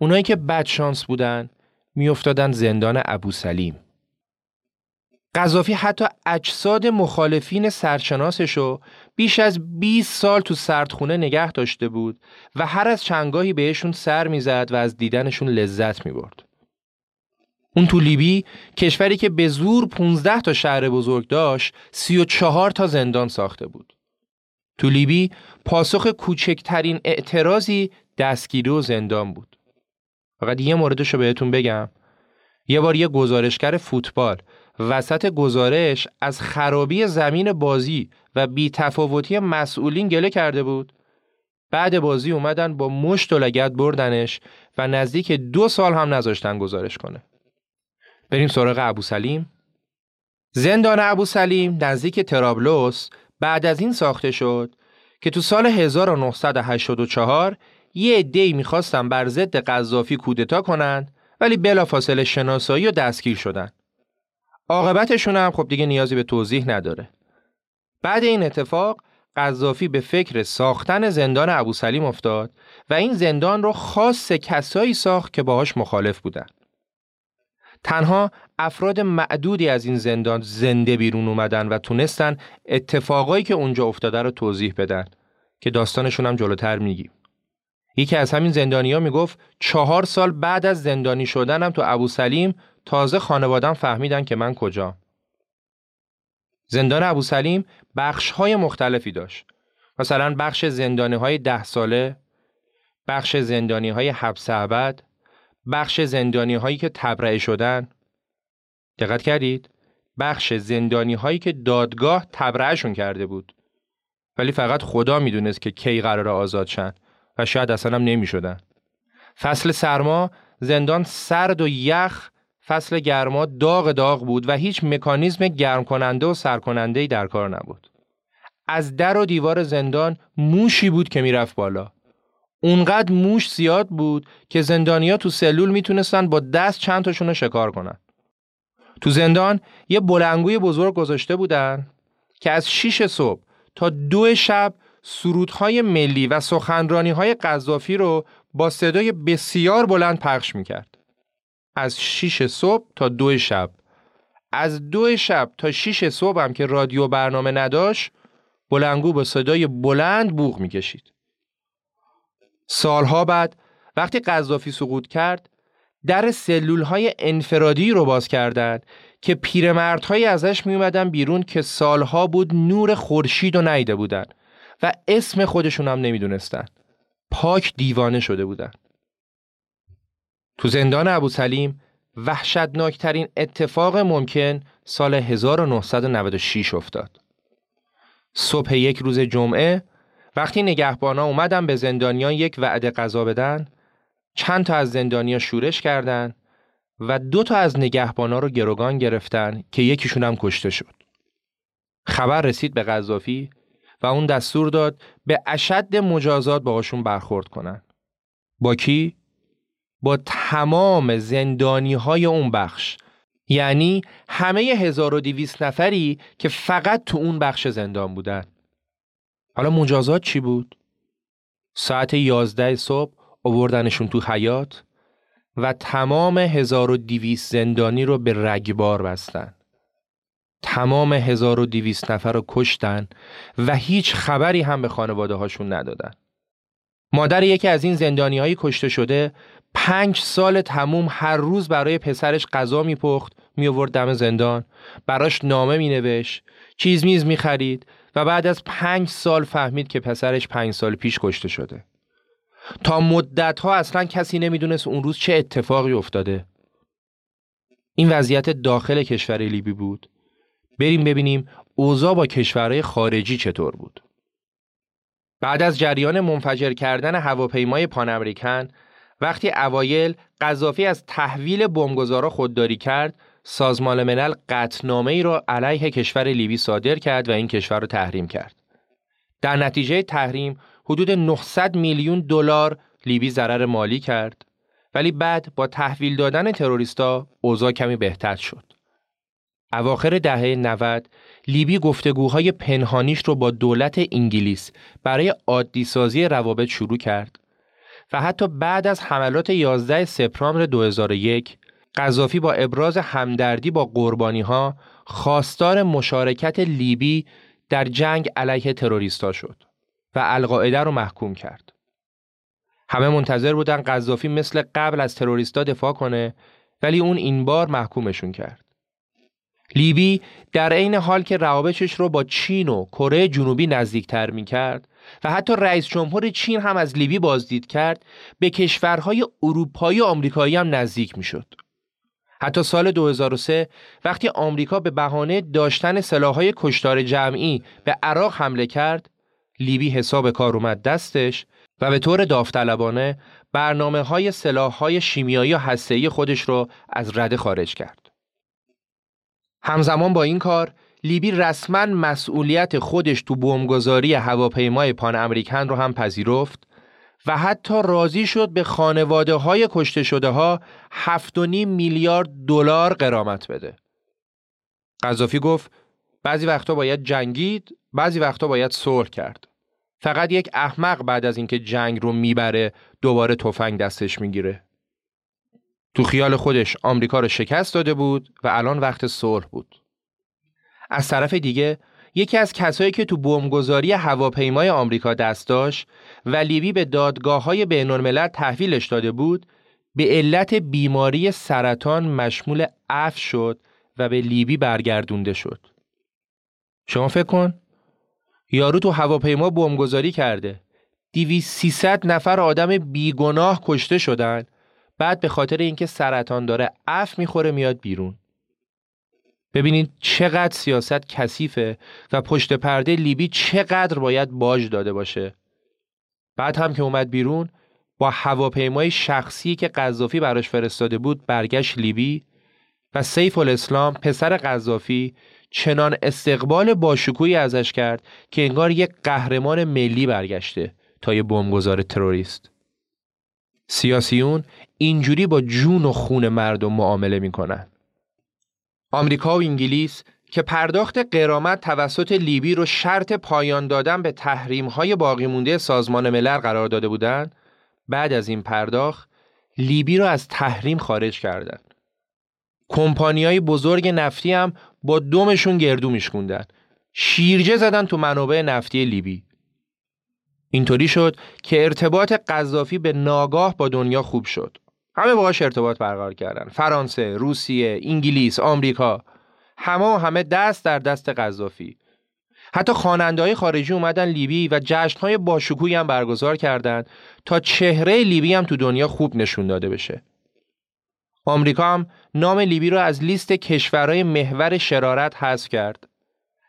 اونایی که بد شانس بودن میافتادن زندان ابو سلیم. قذافی حتی اجساد مخالفین سرشناسش رو بیش از 20 سال تو سردخونه نگه داشته بود و هر از چنگاهی بهشون سر می‌زد و از دیدنشون لذت می‌برد. اون تو لیبی کشوری که به زور 15 تا شهر بزرگ داشت 34 تا زندان ساخته بود. تو لیبی پاسخ کوچکترین اعتراضی دستگیری و زندان بود. فقط یه موردش رو بهتون بگم. یه بار یه گزارشگر فوتبال وسط گزارش از خرابی زمین بازی و بیتفاوتی مسئولین گله کرده بود. بعد بازی اومدن با مشت و لگت بردنش و نزدیک دو سال هم نذاشتن گزارش کنه. بریم سراغ ابو سلیم. زندان ابو سلیم نزدیک ترابلوس بعد از این ساخته شد که تو سال 1984 یه عده‌ای می‌خواستن بر ضد قذافی کودتا کنند ولی بلافاصله شناسایی و دستگیر شدن. عاقبتشون هم خب دیگه نیازی به توضیح نداره. بعد این اتفاق قذافی به فکر ساختن زندان ابو سلیم افتاد و این زندان رو خاص کسایی ساخت که باهاش مخالف بودن. تنها افراد معدودی از این زندان زنده بیرون اومدن و تونستن اتفاقایی که اونجا افتاده رو توضیح بدن که داستانشون هم جلوتر میگیم. یکی از همین زندانیا می‌گفت چهار سال بعد از زندانی شدنم تو ابو سلیم تازه خانوادم فهمیدن که من کجا. زندان ابو سلیم بخش های مختلفی داشت. مثلا بخش زندانی های ده ساله، بخش زندانی های حبس ابد، بخش زندانی هایی که تبرئه شدن. دقت کردید؟ بخش زندانی هایی که دادگاه تبرئهشون کرده بود. ولی فقط خدا می‌دونست که کی قرار آزاد شن و شاید اصلا هم نمی شدن. فصل سرما زندان سرد و یخ فصل گرما داغ داغ بود و هیچ مکانیزم گرم کننده و سر کننده در کار نبود. از در و دیوار زندان موشی بود که می‌رفت بالا. اونقدر موش زیاد بود که زندانیا تو سلول می‌تونستن با دست چند تاشون رو شکار کنن. تو زندان یه بلنگوی بزرگ گذاشته بودن که از 6 صبح تا دو شب سرودهای ملی و سخنرانیهای قذافی رو با صدای بسیار بلند پخش می‌کرد. از 6 صبح تا دو شب. از دو شب تا 6 صبح هم که رادیو برنامه نداشت بلنگو با صدای بلند بوغ می‌کشید. سالها بعد وقتی قذافی سقوط کرد در سلول های انفرادی رو باز کردند که پیرمردهایی ازش می اومدن بیرون که سالها بود نور خورشید و نیده بودن و اسم خودشون هم نمی‌دونستن. پاک دیوانه شده بودن. تو زندان ابو سلیم وحشتناکترین اتفاق ممکن سال 1996 افتاد. صبح یک روز جمعه وقتی نگهبانا اومدن به زندانیان یک وعده غذا بدن چند تا از زندانیا شورش کردند و دو تا از نگهبانا رو گروگان گرفتن که یکیشون هم کشته شد. خبر رسید به قذافی و اون دستور داد به اشد مجازات باهاشون برخورد کنن. با کی؟ با تمام زندانی های اون بخش یعنی همه 1200 نفری که فقط تو اون بخش زندان بودن. حالا مجازات چی بود؟ ساعت 11 صبح آوردنشون تو حیات و تمام 1200 زندانی رو به رگبار بستن. تمام 1200 نفر رو کشتن و هیچ خبری هم به خانواده هاشون ندادن. مادر یکی از این زندانی های کشته شده پنج سال تموم هر روز برای پسرش غذا میپخت می آورد دم زندان براش نامه می نوشت چیز میز می خرید و بعد از پنج سال فهمید که پسرش پنج سال پیش کشته شده. تا مدت ها اصلا کسی نمی‌دونست اون روز چه اتفاقی افتاده. این وضعیت داخل کشور لیبی بود. بریم ببینیم اوضاع با کشورهای خارجی چطور بود بعد از جریان منفجر کردن هواپیمای پان امریکن وقتی اوایل قذافی از تحویل بمبگذارا خودداری کرد سازمان ملل قطنامه ای را علیه کشور لیبی صادر کرد و این کشور را تحریم کرد. در نتیجه تحریم حدود 900 میلیون دلار لیبی ضرر مالی کرد ولی بعد با تحویل دادن تروریستا اوضاع کمی بهتر شد. اواخر دهه 90 لیبی گفتگوهای پنهانیش رو با دولت انگلیس برای عادی سازی روابط شروع کرد و حتی بعد از حملات 11 سپتامبر 2001 قذافی با ابراز همدردی با قربانی ها خواستار مشارکت لیبی در جنگ علیه تروریستا شد و القاعده رو محکوم کرد. همه منتظر بودن قذافی مثل قبل از تروریستا دفاع کنه ولی اون این بار محکومشون کرد. لیبی در عین حال که روابطش رو با چین و کره جنوبی نزدیکتر می کرد و حتی رئیس جمهور چین هم از لیبی بازدید کرد به کشورهای اروپایی و آمریکایی هم نزدیک می شد. حتی سال 2003 وقتی آمریکا به بهانه داشتن سلاحهای کشتار جمعی به عراق حمله کرد لیبی حساب کار اومد دستش و به طور داوطلبانه برنامه های سلاح های شیمیایی و هسته‌ای خودش رو از رده خارج کرد. همزمان با این کار لیبی رسما مسئولیت خودش تو بمبگذاری هواپیمای پان امریکن رو هم پذیرفت و حتی راضی شد به خانواده های کشته شده ها 7.5 میلیارد دلار قرامت بده. قذافی گفت بعضی وقتا باید جنگید، بعضی وقتا باید صلح کرد. فقط یک احمق بعد از اینکه جنگ رو می‌بره دوباره تفنگ دستش می‌گیره. تو خیال خودش آمریکا رو شکست داده بود و الان وقت صلح بود. از طرف دیگه یکی از کسایی که تو بمبگذاری هواپیمای آمریکا دست داشت و لیبی به دادگاه های بین تحویلش داده بود به علت بیماری سرطان مشمول اف شد و به لیبی برگردونده شد. شما فکر کن یارو تو هواپیما بمبگذاری کرده. دیوی 300 نفر آدم بیگناه کشته شدن بعد به خاطر اینکه سرطان داره اف می‌خوره میاد بیرون. ببینید چقدر سیاست کثیفه و پشت پرده لیبی چقدر باید باج داده باشه. بعد هم که اومد بیرون با هواپیمای شخصی که قذافی براش فرستاده بود برگشت لیبی و سیف الاسلام پسر قذافی چنان استقبال باشکوهی ازش کرد که انگار یک قهرمان ملی برگشته تا یه بمبگذار تروریست. سیاسیون اینجوری با جون و خون مردم معامله می‌کنن. آمریکا و انگلیس که پرداخت قرامت توسط لیبی رو شرط پایان دادن به تحریم های باقی مونده سازمان ملل قرار داده بودند بعد از این پرداخت لیبی رو از تحریم خارج کردند. کمپانیای بزرگ نفتی هم با دومشون گردو میشکوندن. شیرجه زدن تو منابع نفتی لیبی. اینطوری شد که ارتباط قذافی به ناگاه با دنیا خوب شد. همه باهاش ارتباط برقرار کردن. فرانسه، روسیه، انگلیس، آمریکا همه و همه دست در دست قذافی. حتی خواننده های خارجی اومدن لیبی و جشن های باشکوهی هم برگزار کردند تا چهره لیبی هم تو دنیا خوب نشون داده بشه. آمریکا هم نام لیبی رو از لیست کشورهای محور شرارت حذف کرد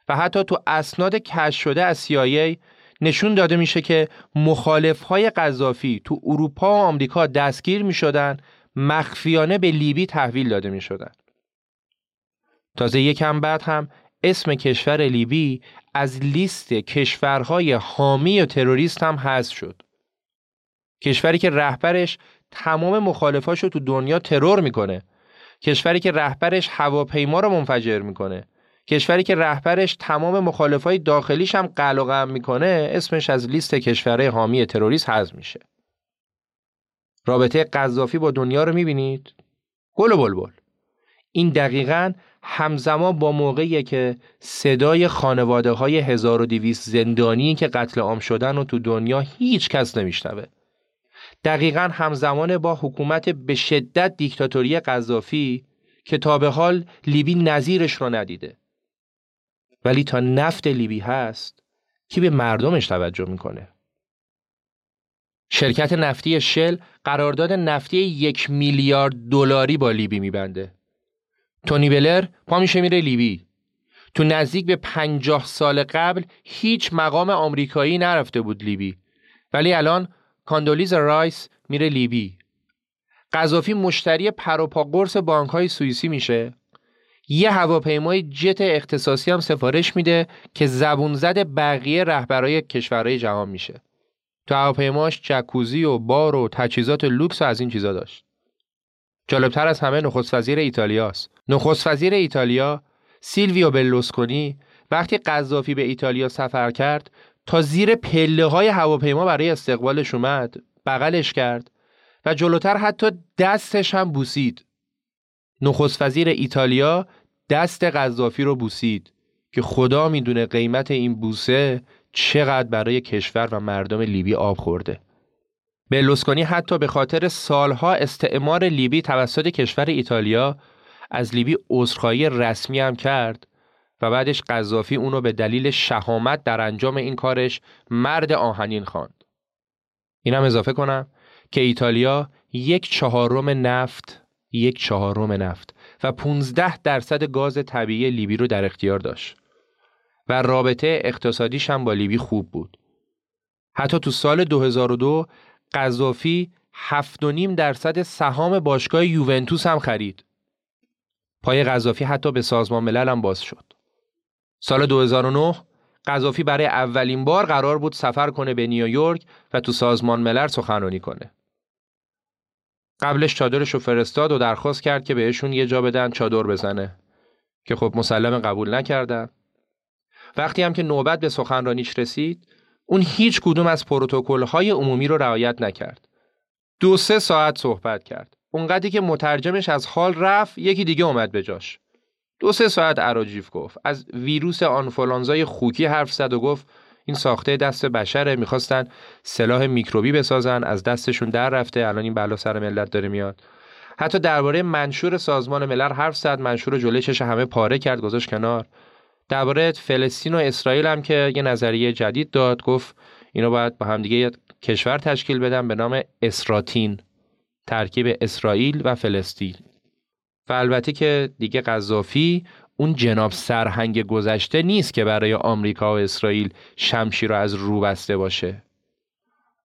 و حتی تو اسناد کشف شده از CIA نشون داده میشه که مخالفهای قذافی تو اروپا و آمریکا دستگیر می‌شدن مخفیانه به لیبی تحویل داده می‌شدن. تازه یکم بعد هم اسم کشور لیبی از لیست کشورهای حامی و تروریست هم حذف شد. کشوری که رهبرش تمام مخالفاشو تو دنیا ترور می‌کنه. کشوری که رهبرش هواپیما رو منفجر می‌کنه. کشوری که رهبرش تمام مخالفای داخلیش هم قل و غم می‌کنه اسمش از لیست کشورهای حامی تروریست حذف میشه. رابطه قذافی با دنیا رو می‌بینید؟ گل و بلبل. این دقیقا همزمان با موقعیه که صدای خانواده های 1200 زندانی که قتل عام شدن و تو دنیا هیچ کس نمیشنوه. دقیقا همزمان با حکومت به شدت دیکتاتوری قذافی که تا به حال لیبی نظیرش رو ندیده. ولی تا نفت لیبی هست کی به مردمش توجه می‌کنه؟ شرکت نفتی شل قرارداد نفتی یک میلیارد دلاری با لیبی میبنده. تونی بلر پا میشه میره لیبی. تو نزدیک به پنجاه سال قبل هیچ مقام آمریکایی نرفته بود لیبی. ولی الان کاندولیز رایس میره لیبی. قذافی مشتری پروپا قرص بانک های سوئیسی میشه. یه هواپیمای جت اختصاصی هم سفارش میده که زبونزد بقیه رهبرای کشورهای جهان میشه. تو هواپیماش جکوزی و بار و تجهیزات لوکس و از این چیزا داشت. جالبتر از همه نخست وزیر ایتالیاست. نخست وزیر ایتالیا سیلویو بلوسکونی وقتی قذافی به ایتالیا سفر کرد تا زیر پله های هواپیما برای استقبالش اومد بغلش کرد و جلوتر حتی دستش هم بوسید. نخست وزیر ایتالیا دست قذافی رو بوسید که خدا می‌دونه قیمت این بوسه چقدر برای کشور و مردم لیبی آب خورده برلوسکونی حتی به خاطر سالها استعمار لیبی توسط کشور ایتالیا از لیبی عذرخواهی رسمی هم کرد و بعدش قذافی اونو به دلیل شهامت در انجام این کارش مرد آهنین خواند. اینم اضافه کنم که ایتالیا یک چهارم نفت یک چهارم نفت و 15 درصد گاز طبیعی لیبی رو در اختیار داشت و رابطه اقتصادیش هم با لیبی خوب بود. حتی تو سال 2002 قذافی 7.5 درصد سهام باشگاه یوونتوس هم خرید. پای قذافی حتی به سازمان ملل هم باز شد. سال 2009 قذافی برای اولین بار قرار بود سفر کنه به نیویورک و تو سازمان ملل سخنرانی کنه. قبلش چادرش رو فرستاد و درخواست کرد که بهشون یه جا بدن چادر بزنه که خب مسلم قبول نکردن. وقتی هم که نوبت به سخنرانیش رسید اون هیچ کدوم از پروتکل های عمومی رو رعایت نکرد. دو سه ساعت صحبت کرد. اونقدری که مترجمش از حال رفت یکی دیگه اومد به جاش. دو سه ساعت عراجیف گفت. از ویروس آنفولانزای خوکی حرف زد و گفت این ساخته دست بشره می‌خواستن سلاح میکروبی بسازن از دستشون در رفته. الان این بلا سر ملت داره میاد. حتی درباره منشور سازمان ملل حرف زد منشور جلوی چش همه پاره کرد گذاشت کنار. درباره فلسطین و اسرائیل هم که یه نظریه جدید داد گفت اینا باید با همدیگه یه کشور تشکیل بدن به نام اسراتین ترکیب اسرائیل و فلسطین. و البته که دیگه قذافی اون جناب سرهنگ گذشته نیست که برای آمریکا و اسرائیل شمشیر رو از رو بسته باشه.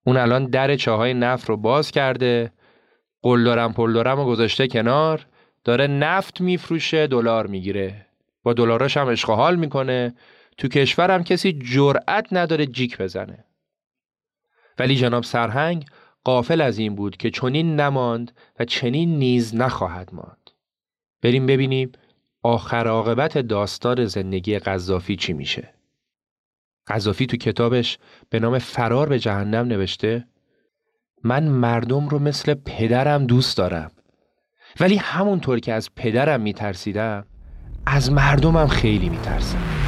اون الان در چاهای نفت رو باز کرده قلدرم پلدرم رو گذاشته کنار داره نفت میفروشه دلار می‌گیره. با دلاراش هم اشغال می‌کنه. تو کشورم کسی جرأت نداره جیک بزنه. ولی جناب سرهنگ قافل از این بود که چنین نماند و چنین نیز نخواهد ماند. بریم ببینیم آخر عاقبت داستان زندگی قذافی چی میشه؟ قذافی تو کتابش به نام فرار به جهنم نوشته من مردم رو مثل پدرم دوست دارم ولی همونطور که از پدرم میترسیدم از مردمم خیلی میترسم.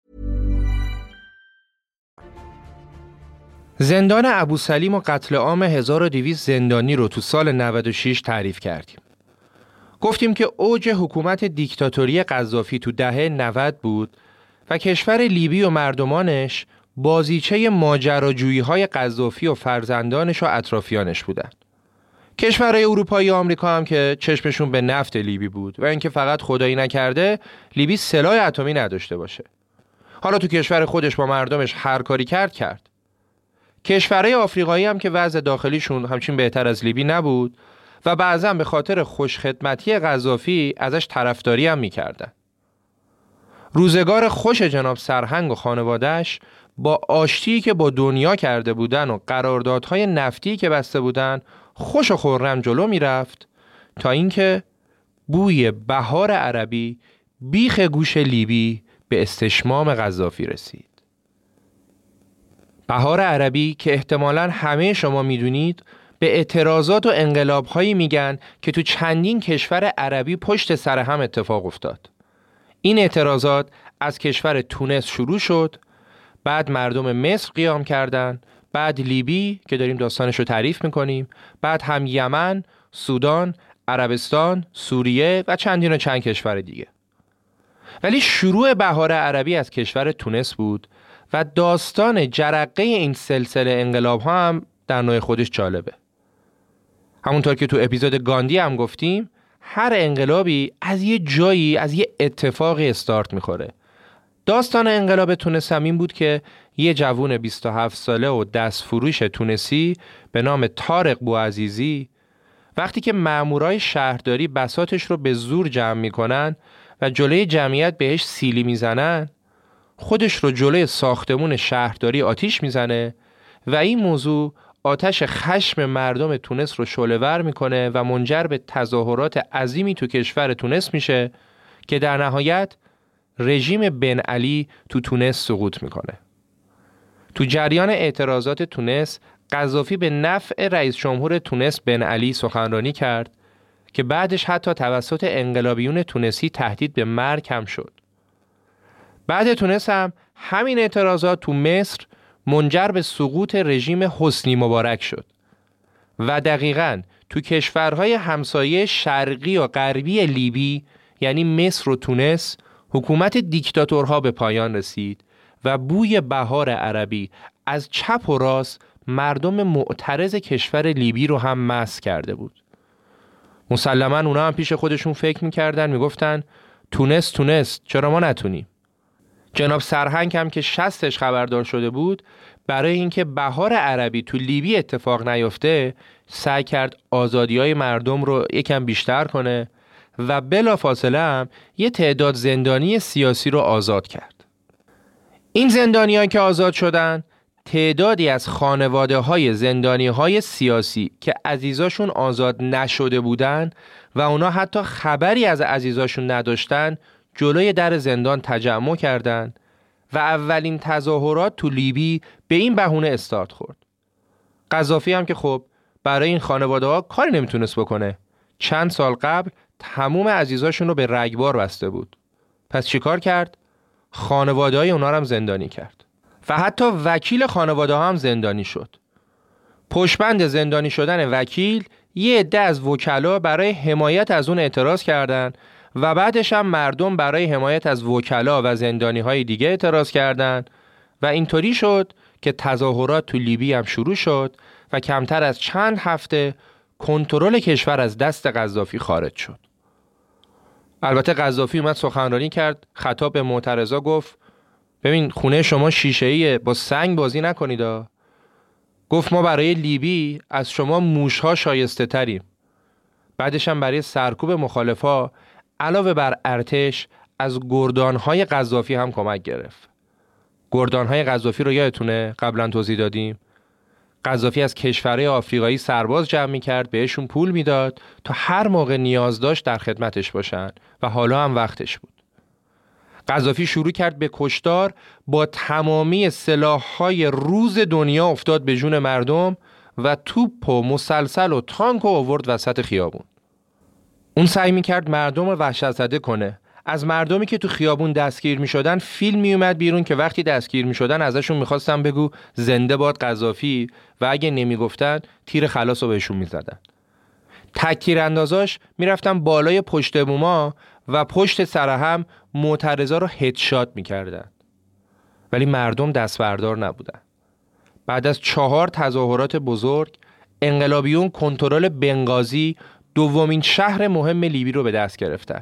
زندان ابو سلیم و قتل عام 1200 زندانی رو تو سال 96 تعریف کردیم. گفتیم که اوج حکومت دیکتاتوری قذافی تو دهه 90 بود و کشور لیبی و مردمانش بازیچه ماجراجویی های قذافی و فرزندانش و اطرافیانش بودند. کشورهای اروپایی و آمریکا هم که چشمشون به نفت لیبی بود و اینکه فقط خدایی نکرده لیبی سلاح اتمی نداشته باشه. حالا تو کشور خودش با مردمش هر کاری کرد کرد. کشورهای آفریقایی هم که وضع داخلیشون همچین بهتر از لیبی نبود و بعضا به خاطر خوشخدمتی قذافی ازش طرفداری هم می‌کردن. روزگار خوش جناب سرهنگ و خانوادهش با آشتی که با دنیا کرده بودن و قراردادهای نفتی که بسته بودن خوش و خورم جلو می‌رفت تا اینکه بوی بهار عربی بیخ گوش لیبی به استشمام قذافی رسید. بهار عربی که احتمالا همه شما می‌دونید به اعتراضات و انقلاب هایی میگن که تو چندین کشور عربی پشت سر هم اتفاق افتاد. این اعتراضات از کشور تونس شروع شد بعد مردم مصر قیام کردند بعد لیبی که داریم داستانش رو تعریف می‌کنیم بعد هم یمن، سودان، عربستان، سوریه و چندین و چند کشور دیگه ولی شروع بهار عربی از کشور تونس بود و داستان جرقه این سلسله انقلاب ها هم در نوع خودش جالبه. همونطور که تو اپیزود گاندی هم گفتیم هر انقلابی از یه جایی از یه اتفاقی استارت می‌خوره. داستان انقلاب تونس هم این بود که یه جوون 27 ساله و دست فروش تونسی به نام تارق بوعزیزی وقتی که مامورای شهرداری بساتش رو به زور جمع می‌کنن و جلوی جمعیت بهش سیلی می‌زنن خودش رو جلوی ساختمون شهرداری آتیش می‌زنه و این موضوع آتش خشم مردم تونس رو شلور می‌کنه و منجر به تظاهرات عظیمی تو کشور تونس میشه که در نهایت رژیم بن علی تو تونس سقوط می‌کنه. تو جریان اعتراضات تونس قذافی به نفع رئیس جمهور تونس بن علی سخنرانی کرد که بعدش حتی توسط انقلابیون تونسی تهدید به مرگ هم شد. بعد تونس هم همین اعتراضات تو مصر منجر به سقوط رژیم حسنی مبارک شد و دقیقا تو کشورهای همسایه شرقی و غربی لیبی یعنی مصر و تونس حکومت دیکتاتورها به پایان رسید و بوی بهار عربی از چپ و راست مردم معترض کشور لیبی رو هم مس کرده بود. مسلما اونا هم پیش خودشون فکر می‌کردن می‌گفتن تونس تونس چرا ما نتونیم؟ جناب سرهنگ هم که شستش خبردار شده بود برای اینکه بهار عربی تو لیبی اتفاق نیفته سعی کرد آزادی های مردم رو یکم بیشتر کنه و بلا فاصله هم یه تعداد زندانی سیاسی رو آزاد کرد. این زندانیان که آزاد شدن تعدادی از خانواده های زندانی های سیاسی که عزیزاشون آزاد نشده بودن و اونا حتی خبری از عزیزاشون نداشتن جلوی در زندان تجمع کردند و اولین تظاهرات تو لیبی به این بهونه استارت خورد. قذافی هم که خب برای این خانواده ها کاری نمی‌تونست بکنه. چند سال قبل تموم عزیزاشون رو به رگبار بسته بود. پس چیکار کرد؟ خانواده های اونا هم زندانی کرد. و حتی وکیل خانواده ها هم زندانی شد. پشبند زندانی شدن وکیل یه عده از وکلا برای حمایت از اون اعتراض کردند و بعدش هم مردم برای حمایت از وکلا و زندانی های دیگه اعتراض کردند و اینطوری شد که تظاهرات تو لیبی هم شروع شد و کمتر از چند هفته کنترل کشور از دست قذافی خارج شد. البته قذافی اومد سخنرانی کرد خطاب به معترضا گفت ببین خونه شما شیشه با سنگ بازی نکنید گفت ما برای لیبی از شما موشها شایسته تریم بعدش هم برای سرکوب مخالفا علاوه بر ارتش از گردانهای قذافی هم کمک گرفت. گردانهای قذافی رو یادتونه؟ قبلا توضیح دادیم. قذافی از کشورهای آفریقایی سرباز جمع می کرد بهشون پول می‌داد تا هر موقع نیاز داشت در خدمتش باشن و حالا هم وقتش بود. قذافی شروع کرد به کشتار با تمامی سلاحهای روز دنیا افتاد به جون مردم و توپ و مسلسل و تانک و آورد وسط خیابون. اون سعی می‌کرد مردم رو وحشت زده کنه. از مردمی که تو خیابون دستگیر می شدن فیلم می اومد بیرون که وقتی دستگیر می شدن ازشون می‌خواستن بگو زنده باد قذافی و اگه نمی‌گفتن تیر خلاص رو بهشون می‌زدن. تکتیر اندازاش می‌رفتن بالای پشت بوما و پشت سر هم معترضا رو هدشات می‌کردن. ولی مردم دست بردار نبودن. بعد از چهار تظاهرات بزرگ انقلابیون کنترل بنگازی دومین شهر مهم لیبی رو به دست گرفتن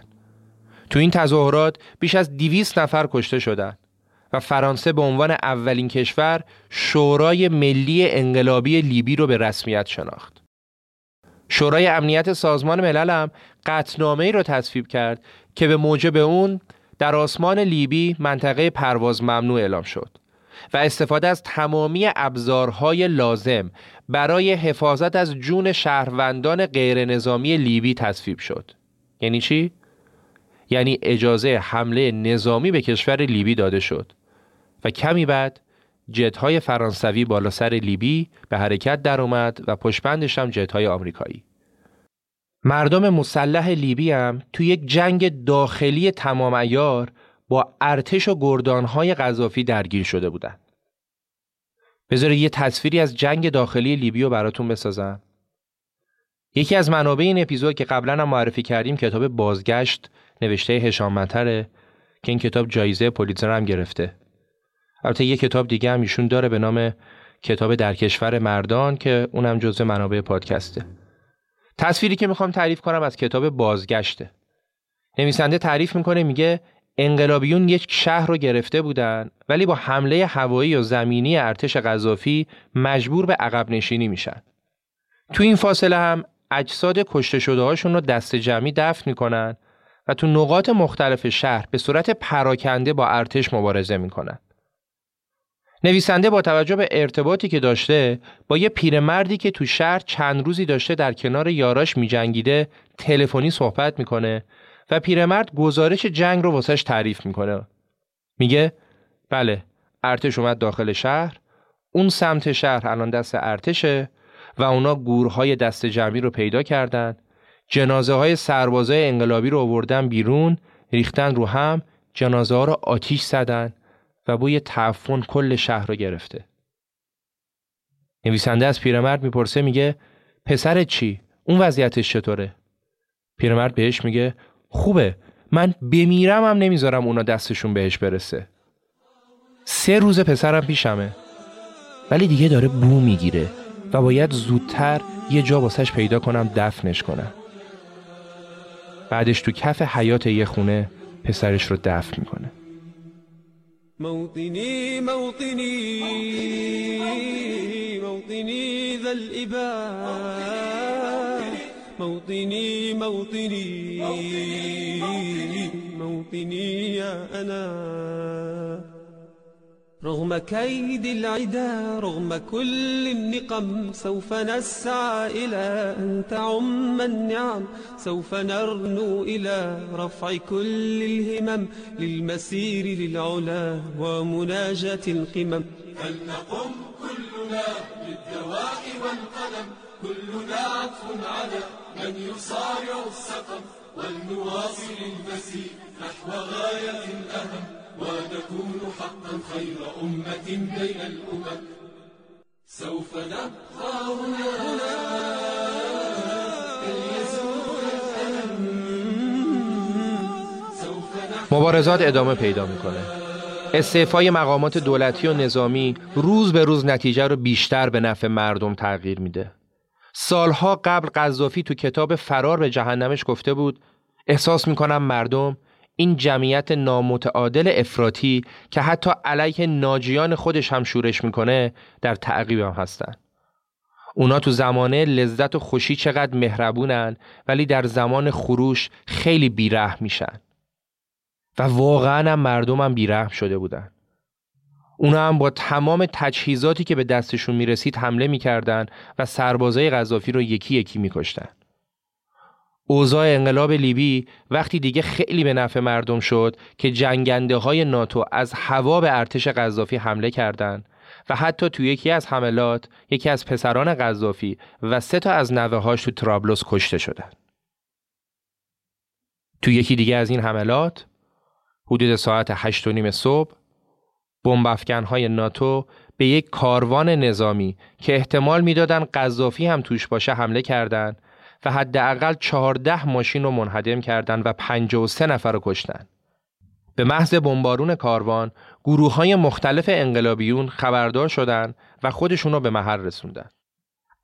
تو این تظاهرات بیش از 200 نفر کشته شدن و فرانسه به عنوان اولین کشور شورای ملی انقلابی لیبی رو به رسمیت شناخت. شورای امنیت سازمان ملل هم قطنامه رو تصویب کرد که به موجب اون در آسمان لیبی منطقه پرواز ممنوع اعلام شد و استفاده از تمامی ابزارهای لازم برای حفاظت از جون شهروندان غیر نظامی لیبی تصویب شد. یعنی چی؟ یعنی اجازه حمله نظامی به کشور لیبی داده شد و کمی بعد جتهای فرانسوی بالا سر لیبی به حرکت در اومد و پشبندش هم جتهای آمریکایی. مردم مسلح لیبی هم تو یک جنگ داخلی تمام ایار با ارتش و گردانهای قذافی درگیر شده بودند. بذارید یه تصویری از جنگ داخلی لیبی رو براتون بسازم. یکی از منابع این اپیزود که قبلا هم معرفی کردیم کتاب بازگشت نوشته هشام مطره که این کتاب جایزه پولیتزر هم گرفته. البته یه کتاب دیگه هم ایشون داره به نام کتاب در کشور مردان که اونم جزء منابع پادکسته. تصویری که می‌خوام تعریف کنم از کتاب بازگشته. نویسنده تعریف می‌کنه میگه انقلابیون یک شهر رو گرفته بودن ولی با حمله هوایی و زمینی ارتش قذافی مجبور به عقب نشینی میشن. تو این فاصله هم اجساد کشته شده هاشون رو دست جمعی دفن می‌کنن و تو نقاط مختلف شهر به صورت پراکنده با ارتش مبارزه می‌کنن. نویسنده با توجه به ارتباطی که داشته با یه پیرمردی که تو شهر چند روزی داشته در کنار یاراش میجنگیده تلفنی صحبت می‌کنه و پیرمرد گزارش جنگ رو واسش تعریف می‌کنه. میگه بله ارتش اومد داخل شهر اون سمت شهر الان دست ارتشه و اونا گورهای دست جمعی رو پیدا کردن جنازه های سربازای انقلابی رو آوردن بیرون ریختن رو هم جنازه ها رو آتیش زدن و بوی تعفن کل شهر رو گرفته. نویسنده از پیرمرد می‌پرسه میگه پسرت چی؟ اون وضعیتش چطوره؟ پیرمرد بهش میگه خوبه من بمیرم هم نمی‌ذارم اونا دستشون بهش برسه. سه روز پسرم پیشمه ولی دیگه داره بو می‌گیره و باید زودتر یه جا واسش پیدا کنم دفنش کنم. بعدش تو کف حیات یه خونه پسرش رو دفن می‌کنه. موطني موطني موطني ذا موطني موطني. موطني يا أنا. رغم كيد العدا رغم كل النقم سوف نسعى إلى أن تعم النعم. سوف نرنو إلى رفع كل الهمم للمسير للعلا ومناجاة القمم. فلنقم كلنا بالدواء والقلم. كلنا عطف على من يصارع السقم ولنواصل المسير نحو غاية أهم ونكون حقا خير أمة بين الأمم سوف نبقى هنا مبارزات ادامه پیدا می‌کنه. استعفای مقامات دولتی و نظامی روز به روز نتیجه رو بیشتر به نفع مردم تغییر میده. سالها قبل قذافی تو کتاب فرار به جهنمش گفته بود احساس می‌کنم مردم این جمعیت نامتعادل افراطی که حتی علیه ناجیان خودش هم شورش می‌کنه در تعقیبم هستن. اونا تو زمانه لذت و خوشی چقدر مهربونن ولی در زمان خروش خیلی بیره میشن. و واقعا هم مردم هم بیرحم شده بودن. اونا هم با تمام تجهیزاتی که به دستشون می‌رسید حمله می‌کردن و سربازای غذافی رو یکی یکی میکشتن. اوضاع انقلاب لیبی وقتی دیگه خیلی به نفع مردم شد که جنگنده های ناتو از هوا به ارتش قذافی حمله کردند و حتی تو یکی از حملات یکی از پسران قذافی و سه تا از نوه هاش تو ترابلس کشته شدند. تو یکی دیگه از این حملات حدود ساعت هشت و نیم صبح های ناتو به یک کاروان نظامی که احتمال می‌دادن قذافی هم توش باشه حمله کردند و حداقل چهارده ماشین رو منهدم کردند و 53 نفر رو کشتن. به محض بمبارون کاروان گروه های مختلف انقلابیون خبردار شدند و خودشون رو به محل رسوندن.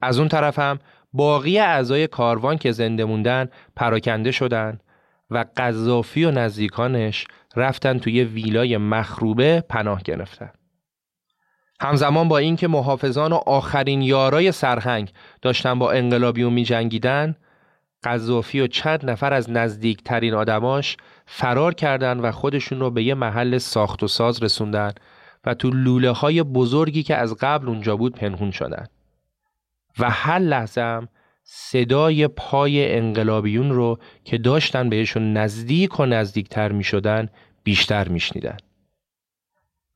از اون طرف هم باقی اعضای کاروان که زنده موندن پراکنده شدند و قذافی و نزدیکانش رفتن توی ویلای مخروبه پناه گرفتن. همزمان با اینکه محافظان و آخرین یارای سرهنگ داشتن با انقلابیون می جنگیدن قذافی و چند نفر از نزدیکترین آدماش فرار کردند و خودشون رو به یه محل ساخت و ساز رسوندن و تو لوله های بزرگی که از قبل اونجا بود پنهون شدن و هر لحظه هم صدای پای انقلابیون رو که داشتن بهشون نزدیک و نزدیکتر می شدن بیشتر می شنیدن.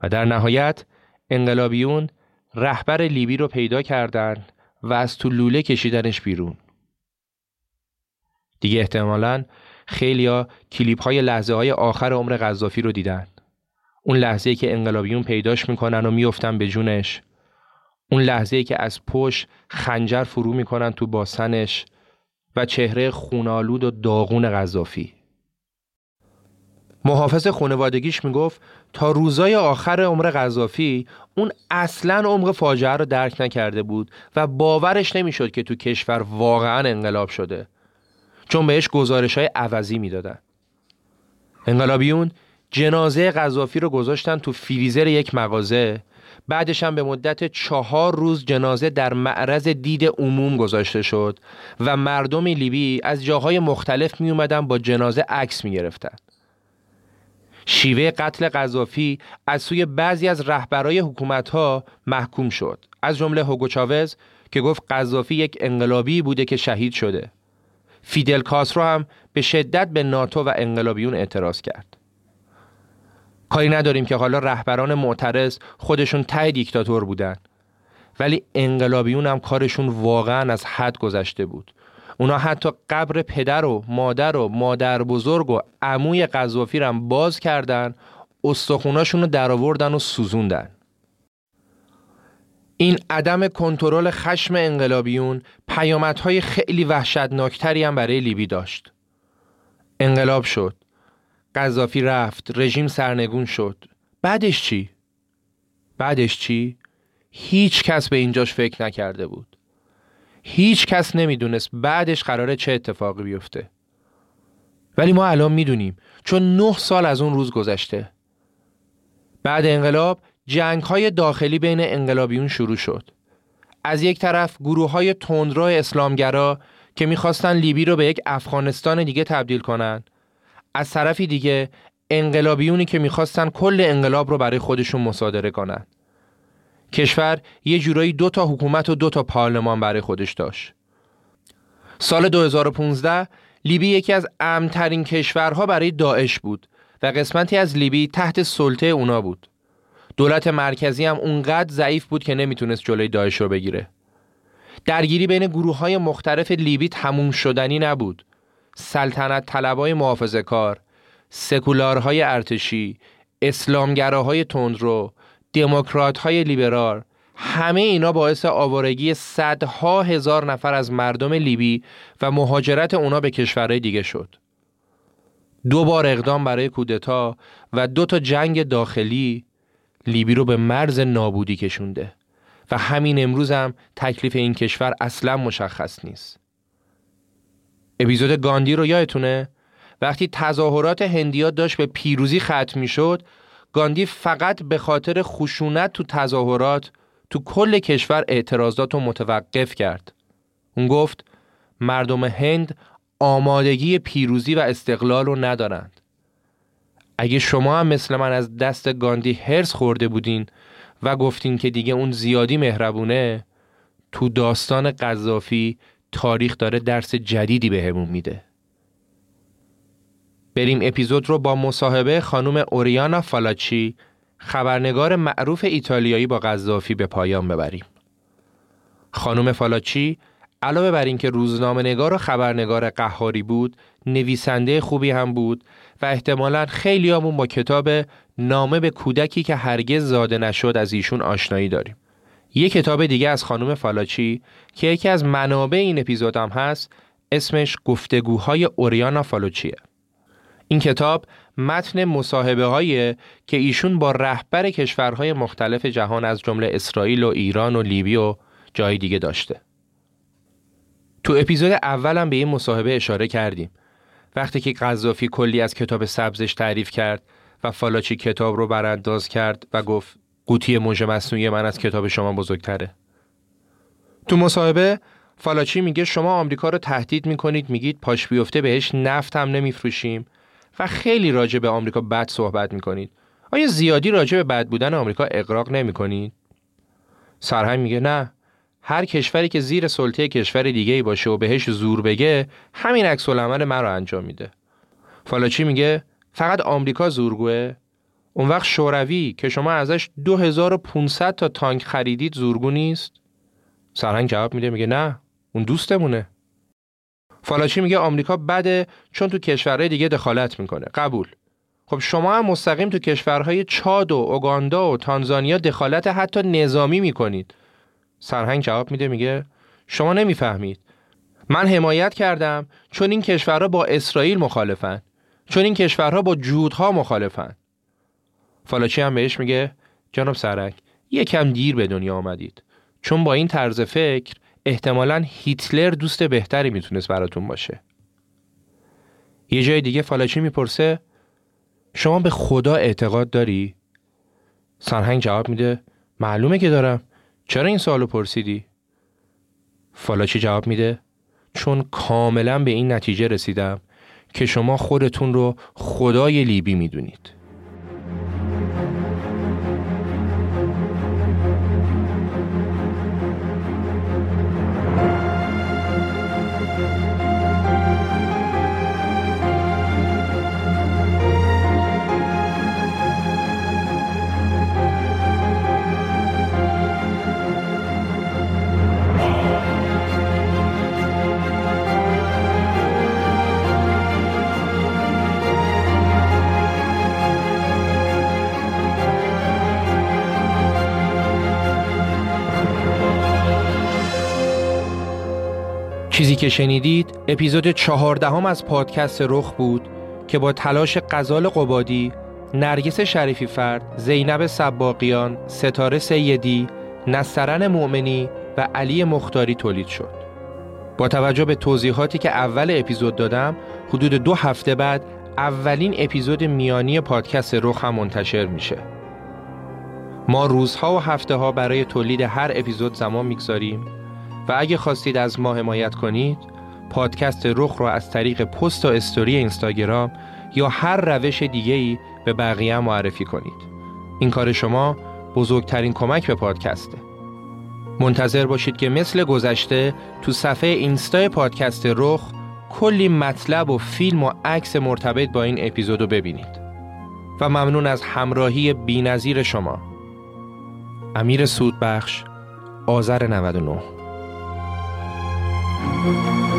و در نهایت انقلابیون رهبر لیبی رو پیدا کردند و از تو لوله کشیدنش بیرون. دیگه احتمالا خیلیا کلیپ های لحظه های آخر عمر غذافی رو دیدن. اون لحظه که انقلابیون پیداش می‌کنن و میفتن به جونش. اون لحظه که از پشت خنجر فرو می‌کنن تو باسنش و چهره خونالود و داغون غذافی. محافظ خانوادگیش می‌گفت تا روزای آخر عمر غذافی اون اصلا عمق فاجعه رو درک نکرده بود و باورش نمی‌شد که تو کشور واقعا انقلاب شده چون بهش گزارش های عوضی می‌دادن انقلابیون جنازه غذافی رو گذاشتن تو فریزر یک مغازه بعدش هم به مدت چهار روز جنازه در معرض دید عموم گذاشته شد و مردم لیبی از جاهای مختلف می اومدن با جنازه عکس می گرفتن. شیوه قتل قذافی از سوی بعضی از رهبرای حکومت ها محکوم شد. از جمله هوگو چاوز که گفت قذافی یک انقلابی بوده که شهید شده. فیدل کاسترو هم به شدت به ناتو و انقلابیون اعتراض کرد. کاری نداریم که حالا رهبران معترض خودشون ته دیکتاتور بودن. ولی انقلابیون هم کارشون واقعا از حد گذشته بود. اونا حتی قبر پدر و مادر و مادر بزرگ و عموی قذافی رو باز کردن استخوناشون رو در آوردن و سوزوندن این عدم کنترل خشم انقلابیون پیامدهای خیلی وحشتناکتری هم برای لیبی داشت انقلاب شد قذافی رفت رژیم سرنگون شد بعدش چی؟ بعدش چی؟ هیچ کس به اینجاش فکر نکرده بود هیچ کس نمی‌دونست بعدش قراره چه اتفاقی بیفته. ولی ما الان می‌دونیم چون نه سال از اون روز گذشته. بعد انقلاب جنگ های داخلی بین انقلابیون شروع شد. از یک طرف گروه های تندرو اسلامگرا که می‌خواستن لیبی رو به یک افغانستان دیگه تبدیل کنن. از طرفی دیگه انقلابیونی که می‌خواستن کل انقلاب رو برای خودشون مصادره کنن. کشور یه جورایی دو تا حکومت و دو تا پارلمان برای خودش داشت. سال 2015 لیبی یکی از امترین کشورها برای داعش بود و قسمتی از لیبی تحت سلطه اونا بود. دولت مرکزی هم اونقدر ضعیف بود که نمی‌تونست جلوی داعش رو بگیره. درگیری بین گروه های مختلف لیبی تموم شدنی نبود. سلطنت طلبای محافظه کار، سکولارهای ارتشی، اسلامگراهای تندرو، دموکرات های لیبرال همه اینا باعث آوارگی صدها هزار نفر از مردم لیبی و مهاجرت اونا به کشورهای دیگه شد. دو بار اقدام برای کودتا و دو تا جنگ داخلی لیبی رو به مرز نابودی کشونده و همین امروز هم تکلیف این کشور اصلا مشخص نیست. اپیزود گاندی رو یادتونه؟ وقتی تظاهرات هندیا داشت به پیروزی ختم می شد گاندی فقط به خاطر خشونت تو تظاهرات تو کل کشور اعتراضات رو متوقف کرد. اون گفت مردم هند آمادگی پیروزی و استقلال رو ندارند. اگه شما هم مثل من از دست گاندی هرس خورده بودین و گفتین که دیگه اون زیادی مهربونه تو داستان قذافی تاریخ داره درس جدیدی بهمون میده. بریم اپیزود رو با مصاحبه خانم اوریانا فالاچی خبرنگار معروف ایتالیایی با قذافی به پایان ببریم. خانم فالاچی علاوه بر اینکه روزنامه نگار و خبرنگار قهاری بود، نویسنده خوبی هم بود و احتمالا خیلی همون با کتاب نامه به کودکی که هرگز زاده نشد از ایشون آشنایی داریم. یه کتاب دیگه از خانم فالاچی که یکی از منابع این اپیزود هم هست اسمش گفتگوهای اوریانا فالوچیه. این کتاب متن مصاحبه هایی که ایشون با رهبر کشورهای مختلف جهان از جمله اسرائیل و ایران و لیبی و جای دیگه داشته. تو اپیزود اولم به این مصاحبه اشاره کردیم. وقتی که قذافی کلی از کتاب سبزش تعریف کرد و فالاچی کتاب رو برانداز کرد و گفت قوطی موج مصنوعی من از کتاب شما بزرگتره. تو مصاحبه فالاچی میگه شما آمریکا رو تهدید می‌کنید میگید پاش بیفته بهش نفت هم نمیفروشیم. و خیلی راجع به آمریکا بد صحبت می‌کنید. آیا زیادی راجع به بد بودن آمریکا اقراق نمی‌کنید؟ سرهنگ میگه نه. هر کشوری که زیر سلطه کشور دیگه باشه و بهش زور بگه همین عکس العمل من رو انجام میده. فالاچی میگه؟ فقط آمریکا زورگوه. اون وقت شوروی که شما ازش 2500 تا تانک خریدید زورگو نیست؟ سرهنگ جواب میده میگه نه. اون دوستمونه. فالاچی میگه آمریکا بده چون تو کشورهای دیگه دخالت می‌کنه. قبول. خب شما هم مستقیم تو کشورهای چاد و اوگاندا و تانزانیا دخالت حتی نظامی می‌کنید. سرهنگ جواب میده میگه شما نمی‌فهمید. من حمایت کردم چون این کشورها با اسرائیل مخالفن. چون این کشورها با جودها مخالفن. فالاچی هم بهش میگه جناب سرک یکم دیر به دنیا آمدید. چون با این طرز فکر احتمالا هیتلر دوست بهتری می‌تونست براتون باشه. یه جای دیگه فالاچی می‌پرسه؟ شما به خدا اعتقاد داری؟ سرهنگ جواب میده معلومه که دارم. چرا این سوالو پرسیدی؟ فالاچی جواب میده؟ چون کاملا به این نتیجه رسیدم که شما خودتون رو خدای لیبی می‌دونید. چیزی که شنیدید اپیزود چهاردهم از پادکست رخ بود که با تلاش قزال قبادی، نرگس شریفی فرد، زینب سباقیان، ستاره سیدی، نصرن مؤمنی و علی مختاری تولید شد. با توجه به توضیحاتی که اول اپیزود دادم، حدود دو هفته بعد اولین اپیزود میانی پادکست رخ هم منتشر میشه. ما روزها و هفته ها برای تولید هر اپیزود زمان می‌گذاریم و اگه خواستید از ما حمایت کنید پادکست رخ را از طریق پست و استوری اینستاگرام یا هر روش دیگه ای به بقیه معرفی کنید. این کار شما بزرگترین کمک به پادکسته. منتظر باشید که مثل گذشته تو صفحه اینستا پادکست رخ کلی مطلب و فیلم و عکس مرتبط با این اپیزودو ببینید. و ممنون از همراهی بینظیر شما. امیر سودبخش آذر 99 Thank you.